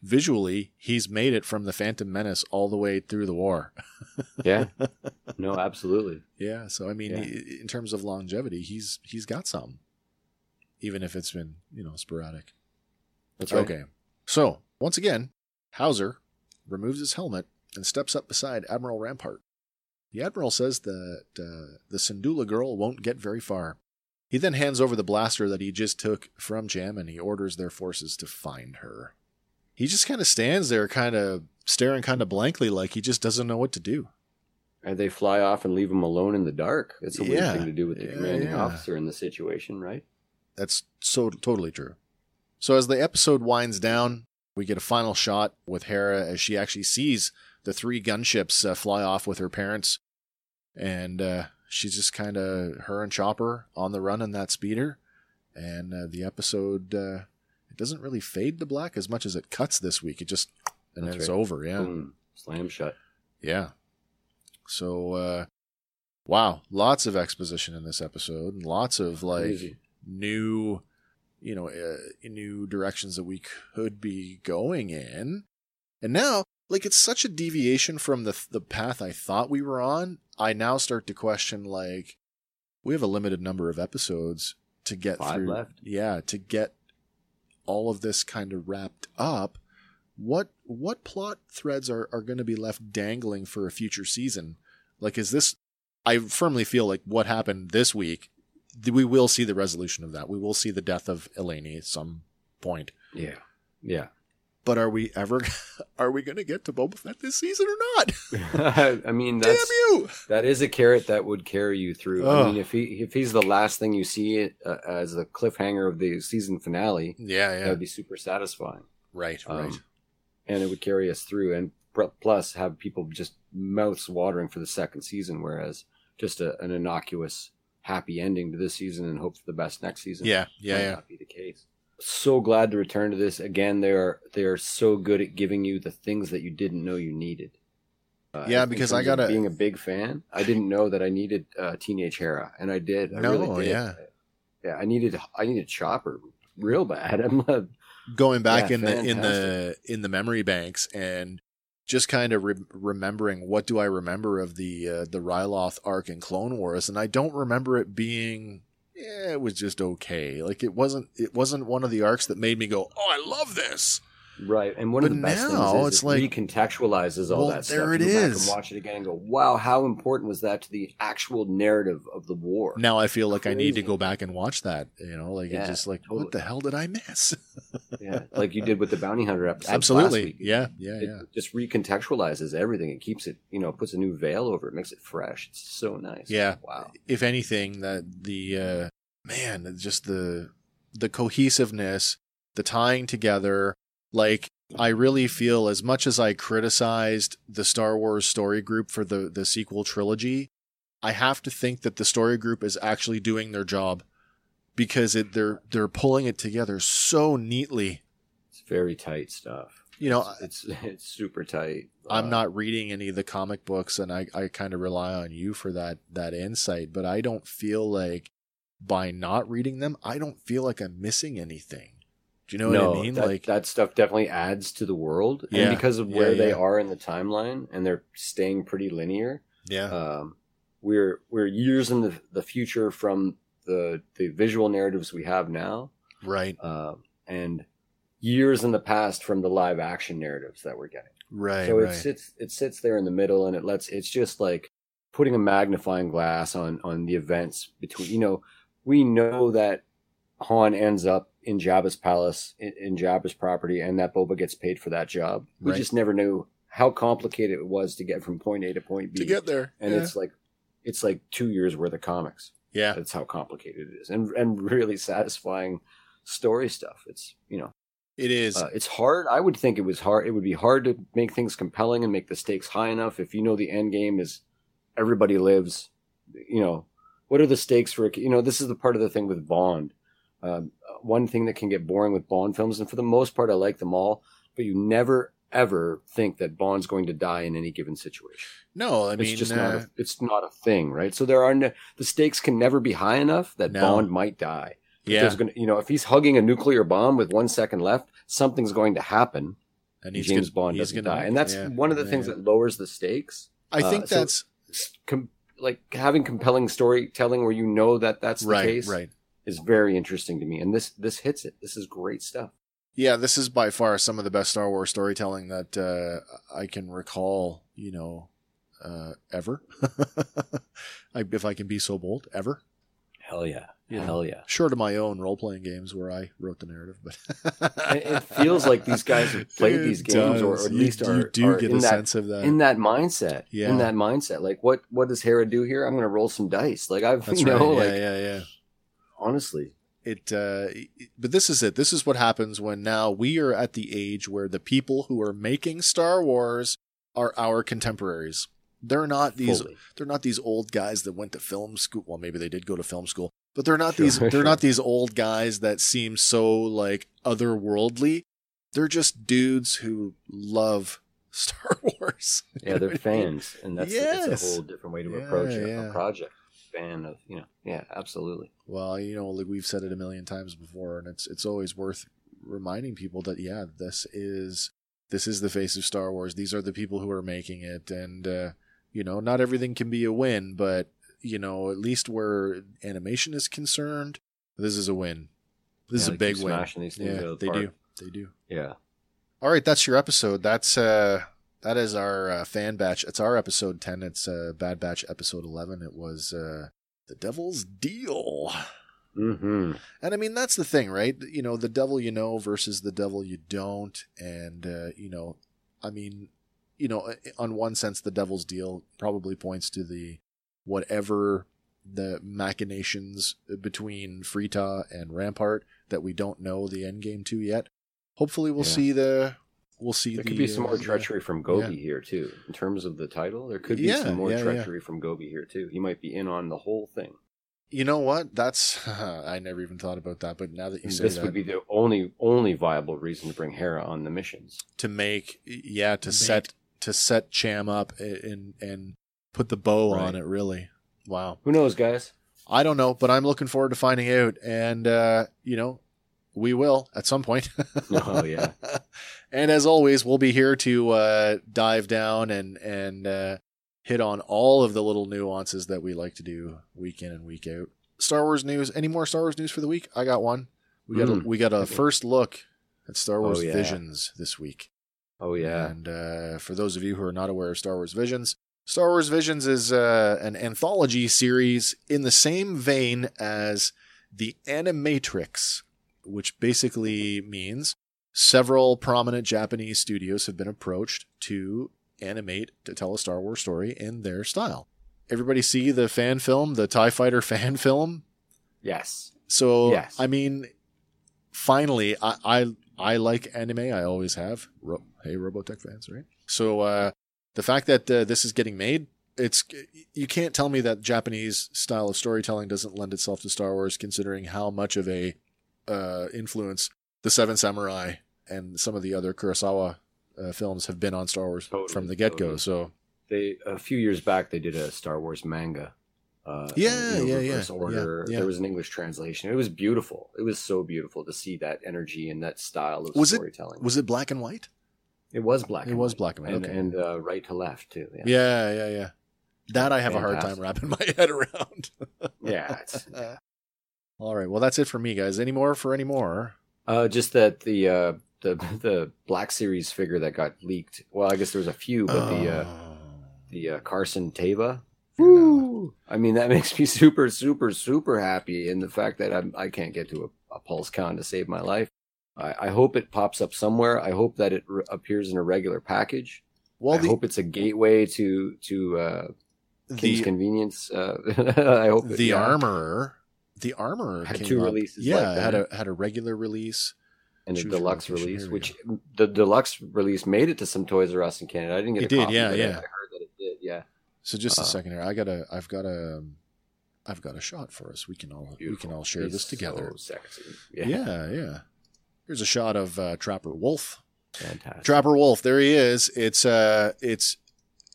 visually he's made it from the Phantom Menace all the way through the war. yeah, no, absolutely. Yeah, so I mean, Yeah. in terms of longevity, he's he's got some, even if it's been you know sporadic. That's right. Okay, so once again, Howzer removes his helmet and steps up beside Admiral Rampart. The Admiral says that uh, the Syndulla girl won't get very far. He then hands over the blaster that he just took from Cham and he orders their forces to find her. He just kind of stands there, kind of staring kind of blankly, like he just doesn't know what to do. And they fly off and leave him alone in the dark. It's a weird thing to do with the Yeah, commanding yeah. officer in the situation, right? That's so totally true. So as the episode winds down, we get a final shot with Hera as she actually sees the three gunships uh, fly off with her parents, and uh, she's just kind of her and Chopper on the run in that speeder, and uh, the episode uh, it doesn't really fade to black as much as it cuts this week. It just and then it's right. over. Yeah, Boom. Slam shut. yeah. So uh, wow, lots of exposition in this episode, and lots of like Crazy. New, you know, uh, new directions that we could be going in. And now, like, it's such a deviation from the the path I thought we were on. I now start to question, like, we have a limited number of episodes to get Five through. left. Yeah, to get all of this kind of wrapped up. What what plot threads are, are going to be left dangling for a future season? Like, is this? I firmly feel like what happened this week, we will see the resolution of that. We will see the death of Eleni at some point. Yeah. Yeah. But are we ever? Are we going to get to Boba Fett this season or not? I mean, Damn you! that is a carrot that would carry you through. Ugh. I mean, if he if he's the last thing you see uh, as the cliffhanger of the season finale, Yeah, that would be super satisfying. Right, Um, right. and it would carry us through and plus have people just mouths watering for the second season whereas just a, an innocuous happy ending to this season and hope for the best next season. Yeah, yeah, might yeah. not be the case. So glad to return to this. Again they are they are so good at giving you the things that you didn't know you needed. Uh, Yeah, because I gotta- being a big fan i didn't know that i needed uh, teenage hera and i did. I No, really did. yeah. yeah i needed i needed chopper real bad. I'm not Going back yeah, in the in the in the memory banks and just kind of re- remembering what do I remember of the uh, the Ryloth arc in Clone Wars, and I don't remember it being. Yeah, it was just okay. Like it wasn't. It wasn't one of the arcs that made me go, "Oh, I love this." Right, and one But of the best now things is it's it like- recontextualizes all Well, that stuff. there it You go back. And watch it again and go, "Wow, how important was that to the actual narrative of the war?" Now I feel like I need to go back and watch that. You know, like Yeah, it's just like, totally. what the hell did I miss? yeah, like you did with the bounty hunter episode. Absolutely. last week. Yeah, yeah, it yeah. just recontextualizes everything. It keeps it, you know, puts a new veil over it, makes it fresh. It's so nice. Yeah. Wow. if anything, that the uh, man, just the the cohesiveness, the tying together. Like I really feel, as much as I criticized the Star Wars story group for the the sequel trilogy, I have to think that the story group is actually doing their job because it, they're they're pulling it together so neatly. It's very tight stuff. You know, It's it's, it's super tight. I'm Uh, not reading any of the comic books, and I, I kind of rely on you for that that insight. But I don't feel like by not reading them, I don't feel like I'm missing anything. Do you know no, what I mean? That, like, that stuff definitely adds to the world, Yeah, and because of yeah, where they yeah. are in the timeline, and they're staying pretty linear. yeah, um, we're we're years in the, the future from the the visual narratives we have now, right, um, and years in the past from the live action narratives that we're getting. right, so right. it sits it sits there in the middle, and it lets it's just like putting a magnifying glass on on the events between. You know, we know that Han ends up in Jabba's palace in, in Jabba's property, and that Boba gets paid for that job. We Right. just never knew how complicated it was to get from point A to point B to get there, and yeah. it's like it's like two years worth of comics. yeah, That's how complicated it is, and and really satisfying story stuff. It's you know it is. uh, it's hard. I would think it was hard. It would be hard to make things compelling and make the stakes high enough if you know the end game is everybody lives. You know what are the stakes for? You know this is the part of the thing with Bond. Um, one thing that can get boring with Bond films, and for the most part, I like them all, but you never ever think that Bond's going to die in any given situation no, I it's mean, just uh, not a, it's not a thing, right? So there are no, the stakes can never be high enough that No. Bond might die. yeah, There's gonna, you know, if he's hugging a nuclear bomb with one second left, something's going to happen. and James gonna- Bond doesn't gonna die, and that's yeah, one of the yeah, things yeah. that lowers the stakes. I think uh, so- that's Com- like having compelling storytelling where you know that that's the right, case right. Is very interesting to me, and this this hits it. This is great stuff. Yeah, this is by far some of the best Star Wars storytelling that uh, I can recall. You know, uh, ever. I, if I can be so bold, ever. Hell yeah, You know. hell yeah. Short of my own role playing games where I wrote the narrative, but It, it feels like these guys have played these games, or, or at You- least you, do are get in a that sense of that. in that mindset. Yeah. In that mindset. Like what what does Hera do here? I'm gonna roll some dice. Like I've That's you right. know, yeah, like yeah, yeah. Honestly. It, uh, it- but this is it. This is what happens when now we are at the age where the people who are making Star Wars are our contemporaries. They're not these. fully. They're not these old guys that went to film school. Well, maybe they did go to film school, but they're not Sure, these. They're not these old guys that seem so like otherworldly. They're just dudes who love Star Wars. Yeah, they're fans, and that's, Yes. a whole different way to Yeah, approach yeah. a project. Fan of you know, yeah, absolutely. Well, you know, like we've said it a million times before, and it's it's always worth reminding people that yeah, this is this is the face of Star Wars. These are the people who are making it, and uh, you know, not everything can be a win, but you know, at least where animation is concerned, this is a win. This is a big win. these Yeah, the they park. do. They do. Yeah, All right, that's your episode. That's uh that is our uh, fan batch. It's our episode 10. It's uh Bad Batch episode 11. It was uh The Devil's Deal. hmm And I mean that's the thing, right? You know, the devil you know versus the devil you don't and uh you know, I mean, you know, on one sense the devil's deal probably points to the whatever the machinations between Free Taa and Rampart that we don't know the end game to yet. Hopefully we'll Yeah. see the we'll see there the could be some uh, more the- treachery from Gobi yeah. here too. In terms of the title, there could be Yeah, some more yeah, yeah. treachery from Gobi here too. He might be in on the whole thing. You know what? That's I never even thought about that, but now that you And say this that, would be the only only viable reason to bring Hera on the missions. to make yeah to Bait. set to set Cham up and and put the bow Right. on it. Really, wow. Who knows, guys? I don't know, but I'm looking forward to finding out, and uh, you know, we will at some point. Oh, yeah. and as always, we'll be here to uh, dive down and and uh, hit on all of the little nuances that we like to do week in and week out. Star Wars news. Any more Star Wars news for the week? I got one. We got Mm. a, we got a first look at Star Wars Oh, yeah. Visions this week. Oh yeah, And uh, for those of you who are not aware of Star Wars Visions, Star Wars Visions is uh, an anthology series in the same vein as the Animatrix, which basically means several prominent Japanese studios have been approached to animate to tell a Star Wars story in their style. Everybody see the fan film, the TIE Fighter fan film? yes. So Yes. I mean, finally, I, I I like anime. I always have. Ro- hey, Robotech fans, right? So uh, the fact that uh, this is getting made, it's you can't tell me that Japanese style of storytelling doesn't lend itself to Star Wars, considering how much of a uh, influence the Seven Samurai and some of the other Kurosawa uh, films have been on Star Wars Totally, from the get go. totally. So They a few years back they did a Star Wars manga. Uh, Yeah, in, yeah, reverse yeah, Order. yeah, yeah. There was an English translation. It was beautiful. It was so beautiful to see that energy and that style of Was it- storytelling. was it black and white? It was black. It was white. black and white, and, okay. and uh, right to left too. Yeah, Yeah, yeah, yeah. That I have a hard time wrapping my head around. yeah. All right. Well, that's it for me, guys. Any more for any more? uh, just that the uh, the the Black Series figure that got leaked. Well, I guess there was a few, but the uh, Oh. the uh, Carson Teva. Woo. I mean, that makes me super, super, super happy. And the fact that I'm, I can't get to a, a pulse count to save my life. I, I hope it pops up somewhere. I hope that it re- appears in a regular package. well, I the hope it's a gateway to to uh, Kim's the Convenience. Uh, I hope it- the yeah. armorer, the armorer Had came two up- releases Yeah, like had a had a regular release. And a deluxe release, which the deluxe release made it to some Toys R Us in Canada. I didn't get It a did, copy, yeah, yeah. I heard that it did. Yeah, So just a Uh, second here. I got a. I've got a. I've got a shot for us. We can all we can all share He's this together. So sexy. Yeah, Yeah, yeah. Here's a shot of uh, Trapper Wolf. fantastic. Trapper Wolf. There he is. It's uh, it's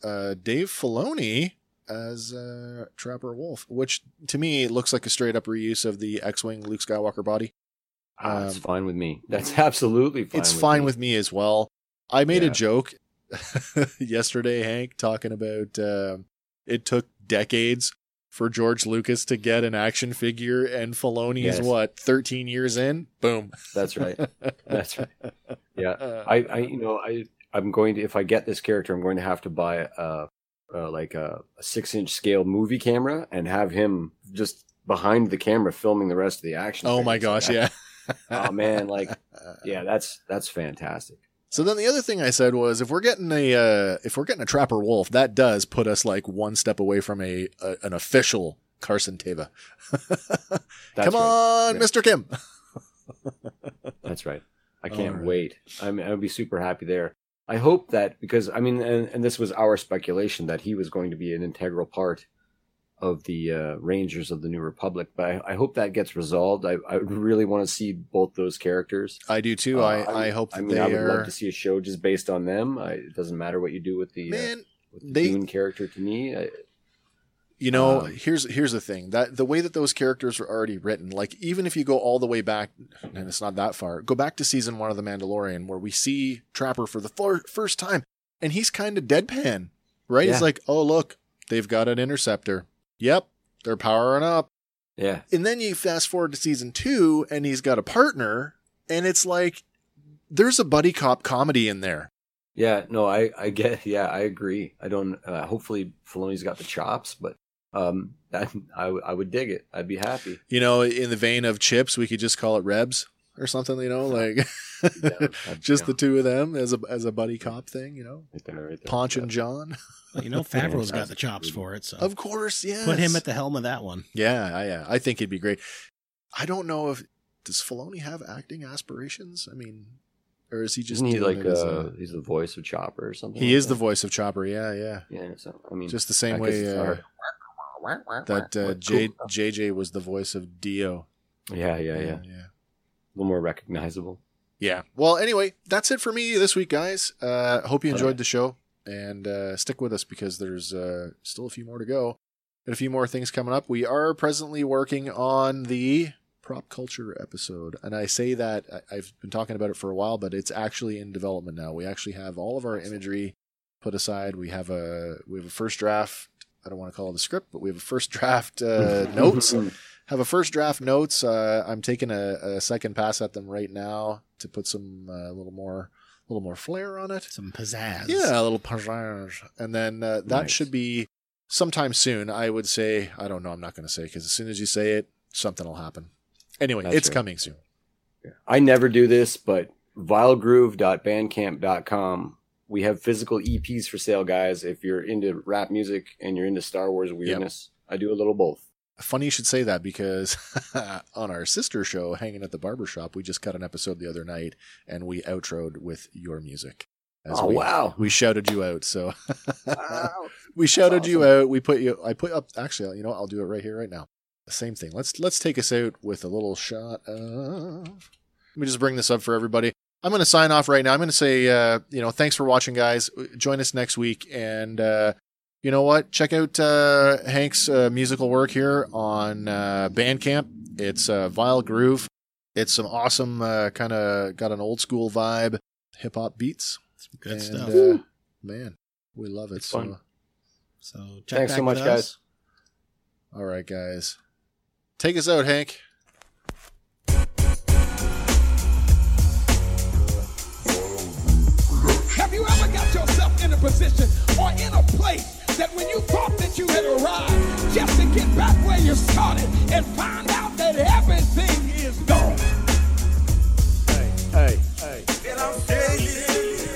uh, Dave Filoni as uh, Trapper Wolf, which to me looks like a straight up reuse of the X-wing Luke Skywalker body. Ah, it's Um, fine with me. That's absolutely fine. it's with fine me. with me as well. I made a joke yesterday, Hank, talking about um it took decades for George Lucas to get an action figure, and Filoni is what thirteen years in. Boom. That's right. That's right. Yeah, Uh, I, I, you know, I, I'm going to if I get this character, I'm going to have to buy a, uh like a, a six inch scale movie camera and have him just behind the camera filming the rest of the action. oh my gosh, Like, yeah. Oh man, like yeah, that's that's fantastic. So then the other thing I said was if we're getting a uh, if we're getting a Trapper Wolf, that does put us like one step away from a, a an official Carson Teva. That's Come right. on, Yeah. Mr. Kim. That's right. I can't right. wait. I mean, I'll be super happy there. I hope that because I mean, and, and this was our speculation that he was going to be an integral part of the uh, Rangers of the New Republic. But I, I hope that gets resolved. I, I really want to see both those characters. I do too. Uh, I, I hope that I mean, they I would are. love to see a show just based on them. I, it doesn't matter what you do with the, uh, with the they- Dune character. To me, I, You know, Um, here's here's the thing that the way that those characters are already written, like even if you go all the way back, and it's not that far, go back to season one of The Mandalorian, where we see Trapper for the fir- first time, and he's kind of deadpan, right? Yeah. He's like, "Oh look, they've got an interceptor. Yep, they're powering up." yeah, And then you fast forward to season two, and he's got a partner, and it's like there's a buddy cop comedy in there. yeah. No, I, I get. Yeah, I agree. I don't. Uh, hopefully, Filoni's got the chops, but um, that, I, I would dig it. I'd be happy. You know, in the vein of CHiPs, we could just call it Rebs or something. You know, like Yeah, just the two of them as a as a buddy cop thing. You know, right there, right there. Ponch and John. Well, you know, Favreau's got the chops for it, so Of course, yeah. put him at the helm of that one. Yeah, I, yeah. I think he'd be great. I don't know if does Filoni have acting aspirations. I mean, or is he just Isn't he like it uh, a- he's the voice of Chopper or something? he like is the voice of Chopper. Yeah, yeah. Yeah, so I mean, Just the same guess way uh, hard. that uh, Cool. J, JJ was the voice of D-O. Yeah, yeah, yeah. yeah. A little more recognizable. Yeah. Well, anyway, that's it for me this week, guys. Uh, hope you enjoyed right. the show and uh, stick with us because there's uh, still a few more to go and a few more things coming up. We are presently working on the prop culture episode, and I say that I- I've been talking about it for a while, but it's actually in development now. We actually have all of our imagery put aside. We have a we have a first draft. I don't want to call it a script, but we have a first draft uh, notes have a first draft notes. Uh, I'm taking a, a second pass at them right now to put some uh, a little more, a little more flair on it. Some pizzazz. Yeah, a little pizzazz, and then uh, that Nice. should be sometime soon. I would say. I don't know. I'm not going to say because as soon as you say it, something will happen. Anyway, That's it's right. coming soon. I never do this, but vilegroove.bandcamp.com. We have physical EPs for sale, guys. If you're into rap music and you're into Star Wars weirdness, I do a little both. Funny you should say that because on our sister show, Hanging at the Barbershop, we just cut an episode the other night and we outroed with your music. As Oh, we, wow. We shouted you out. So Wow. we shouted you out. We put you. I put up. Actually, you know, what? I'll do it right here, right now. The same thing. Let's let's take us out with a little shot of. Let me just bring this up for everybody. I'm going to sign off right now. I'm going to say, uh, you know, thanks for watching, guys. Join us next week, and uh, you know what? Check out uh, Hank's uh, musical work here on uh, Bandcamp. It's uh, Vile Groove. It's some awesome uh, kind of got an old school vibe, hip hop beats. Some good and, stuff. Uh, man, we love it. It's so, fun. so check Thanks so much, with guys. us. all right, guys, take us out, Hank. Have you ever got yourself in a position or in a place that when you thought that you had arrived, just to get back where you started and find out that everything is gone? Hey, hey. Hey.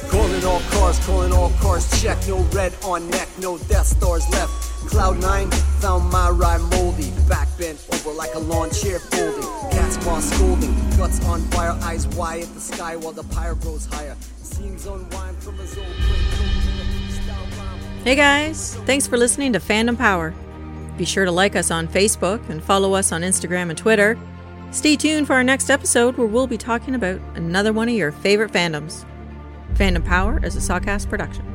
Calling all cars, calling all cars, check. No red on neck, no Death Stars left. Cloud nine found my ride moldy. Back bent over like a lawn chair folding. Cat's paw scolding, guts on fire, eyes wide at the sky while the pyre grows higher. Seems unwind from his old Hey guys, thanks for listening to Fandom Power. Be sure to like us on Facebook and follow us on Instagram and Twitter. Stay tuned for our next episode where we'll be talking about another one of your favorite fandoms. Fandom Power is a Sawcast production.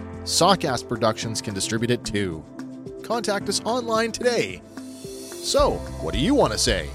Sawcast Productions can distribute it too. Contact us online today. So, what do you want to say?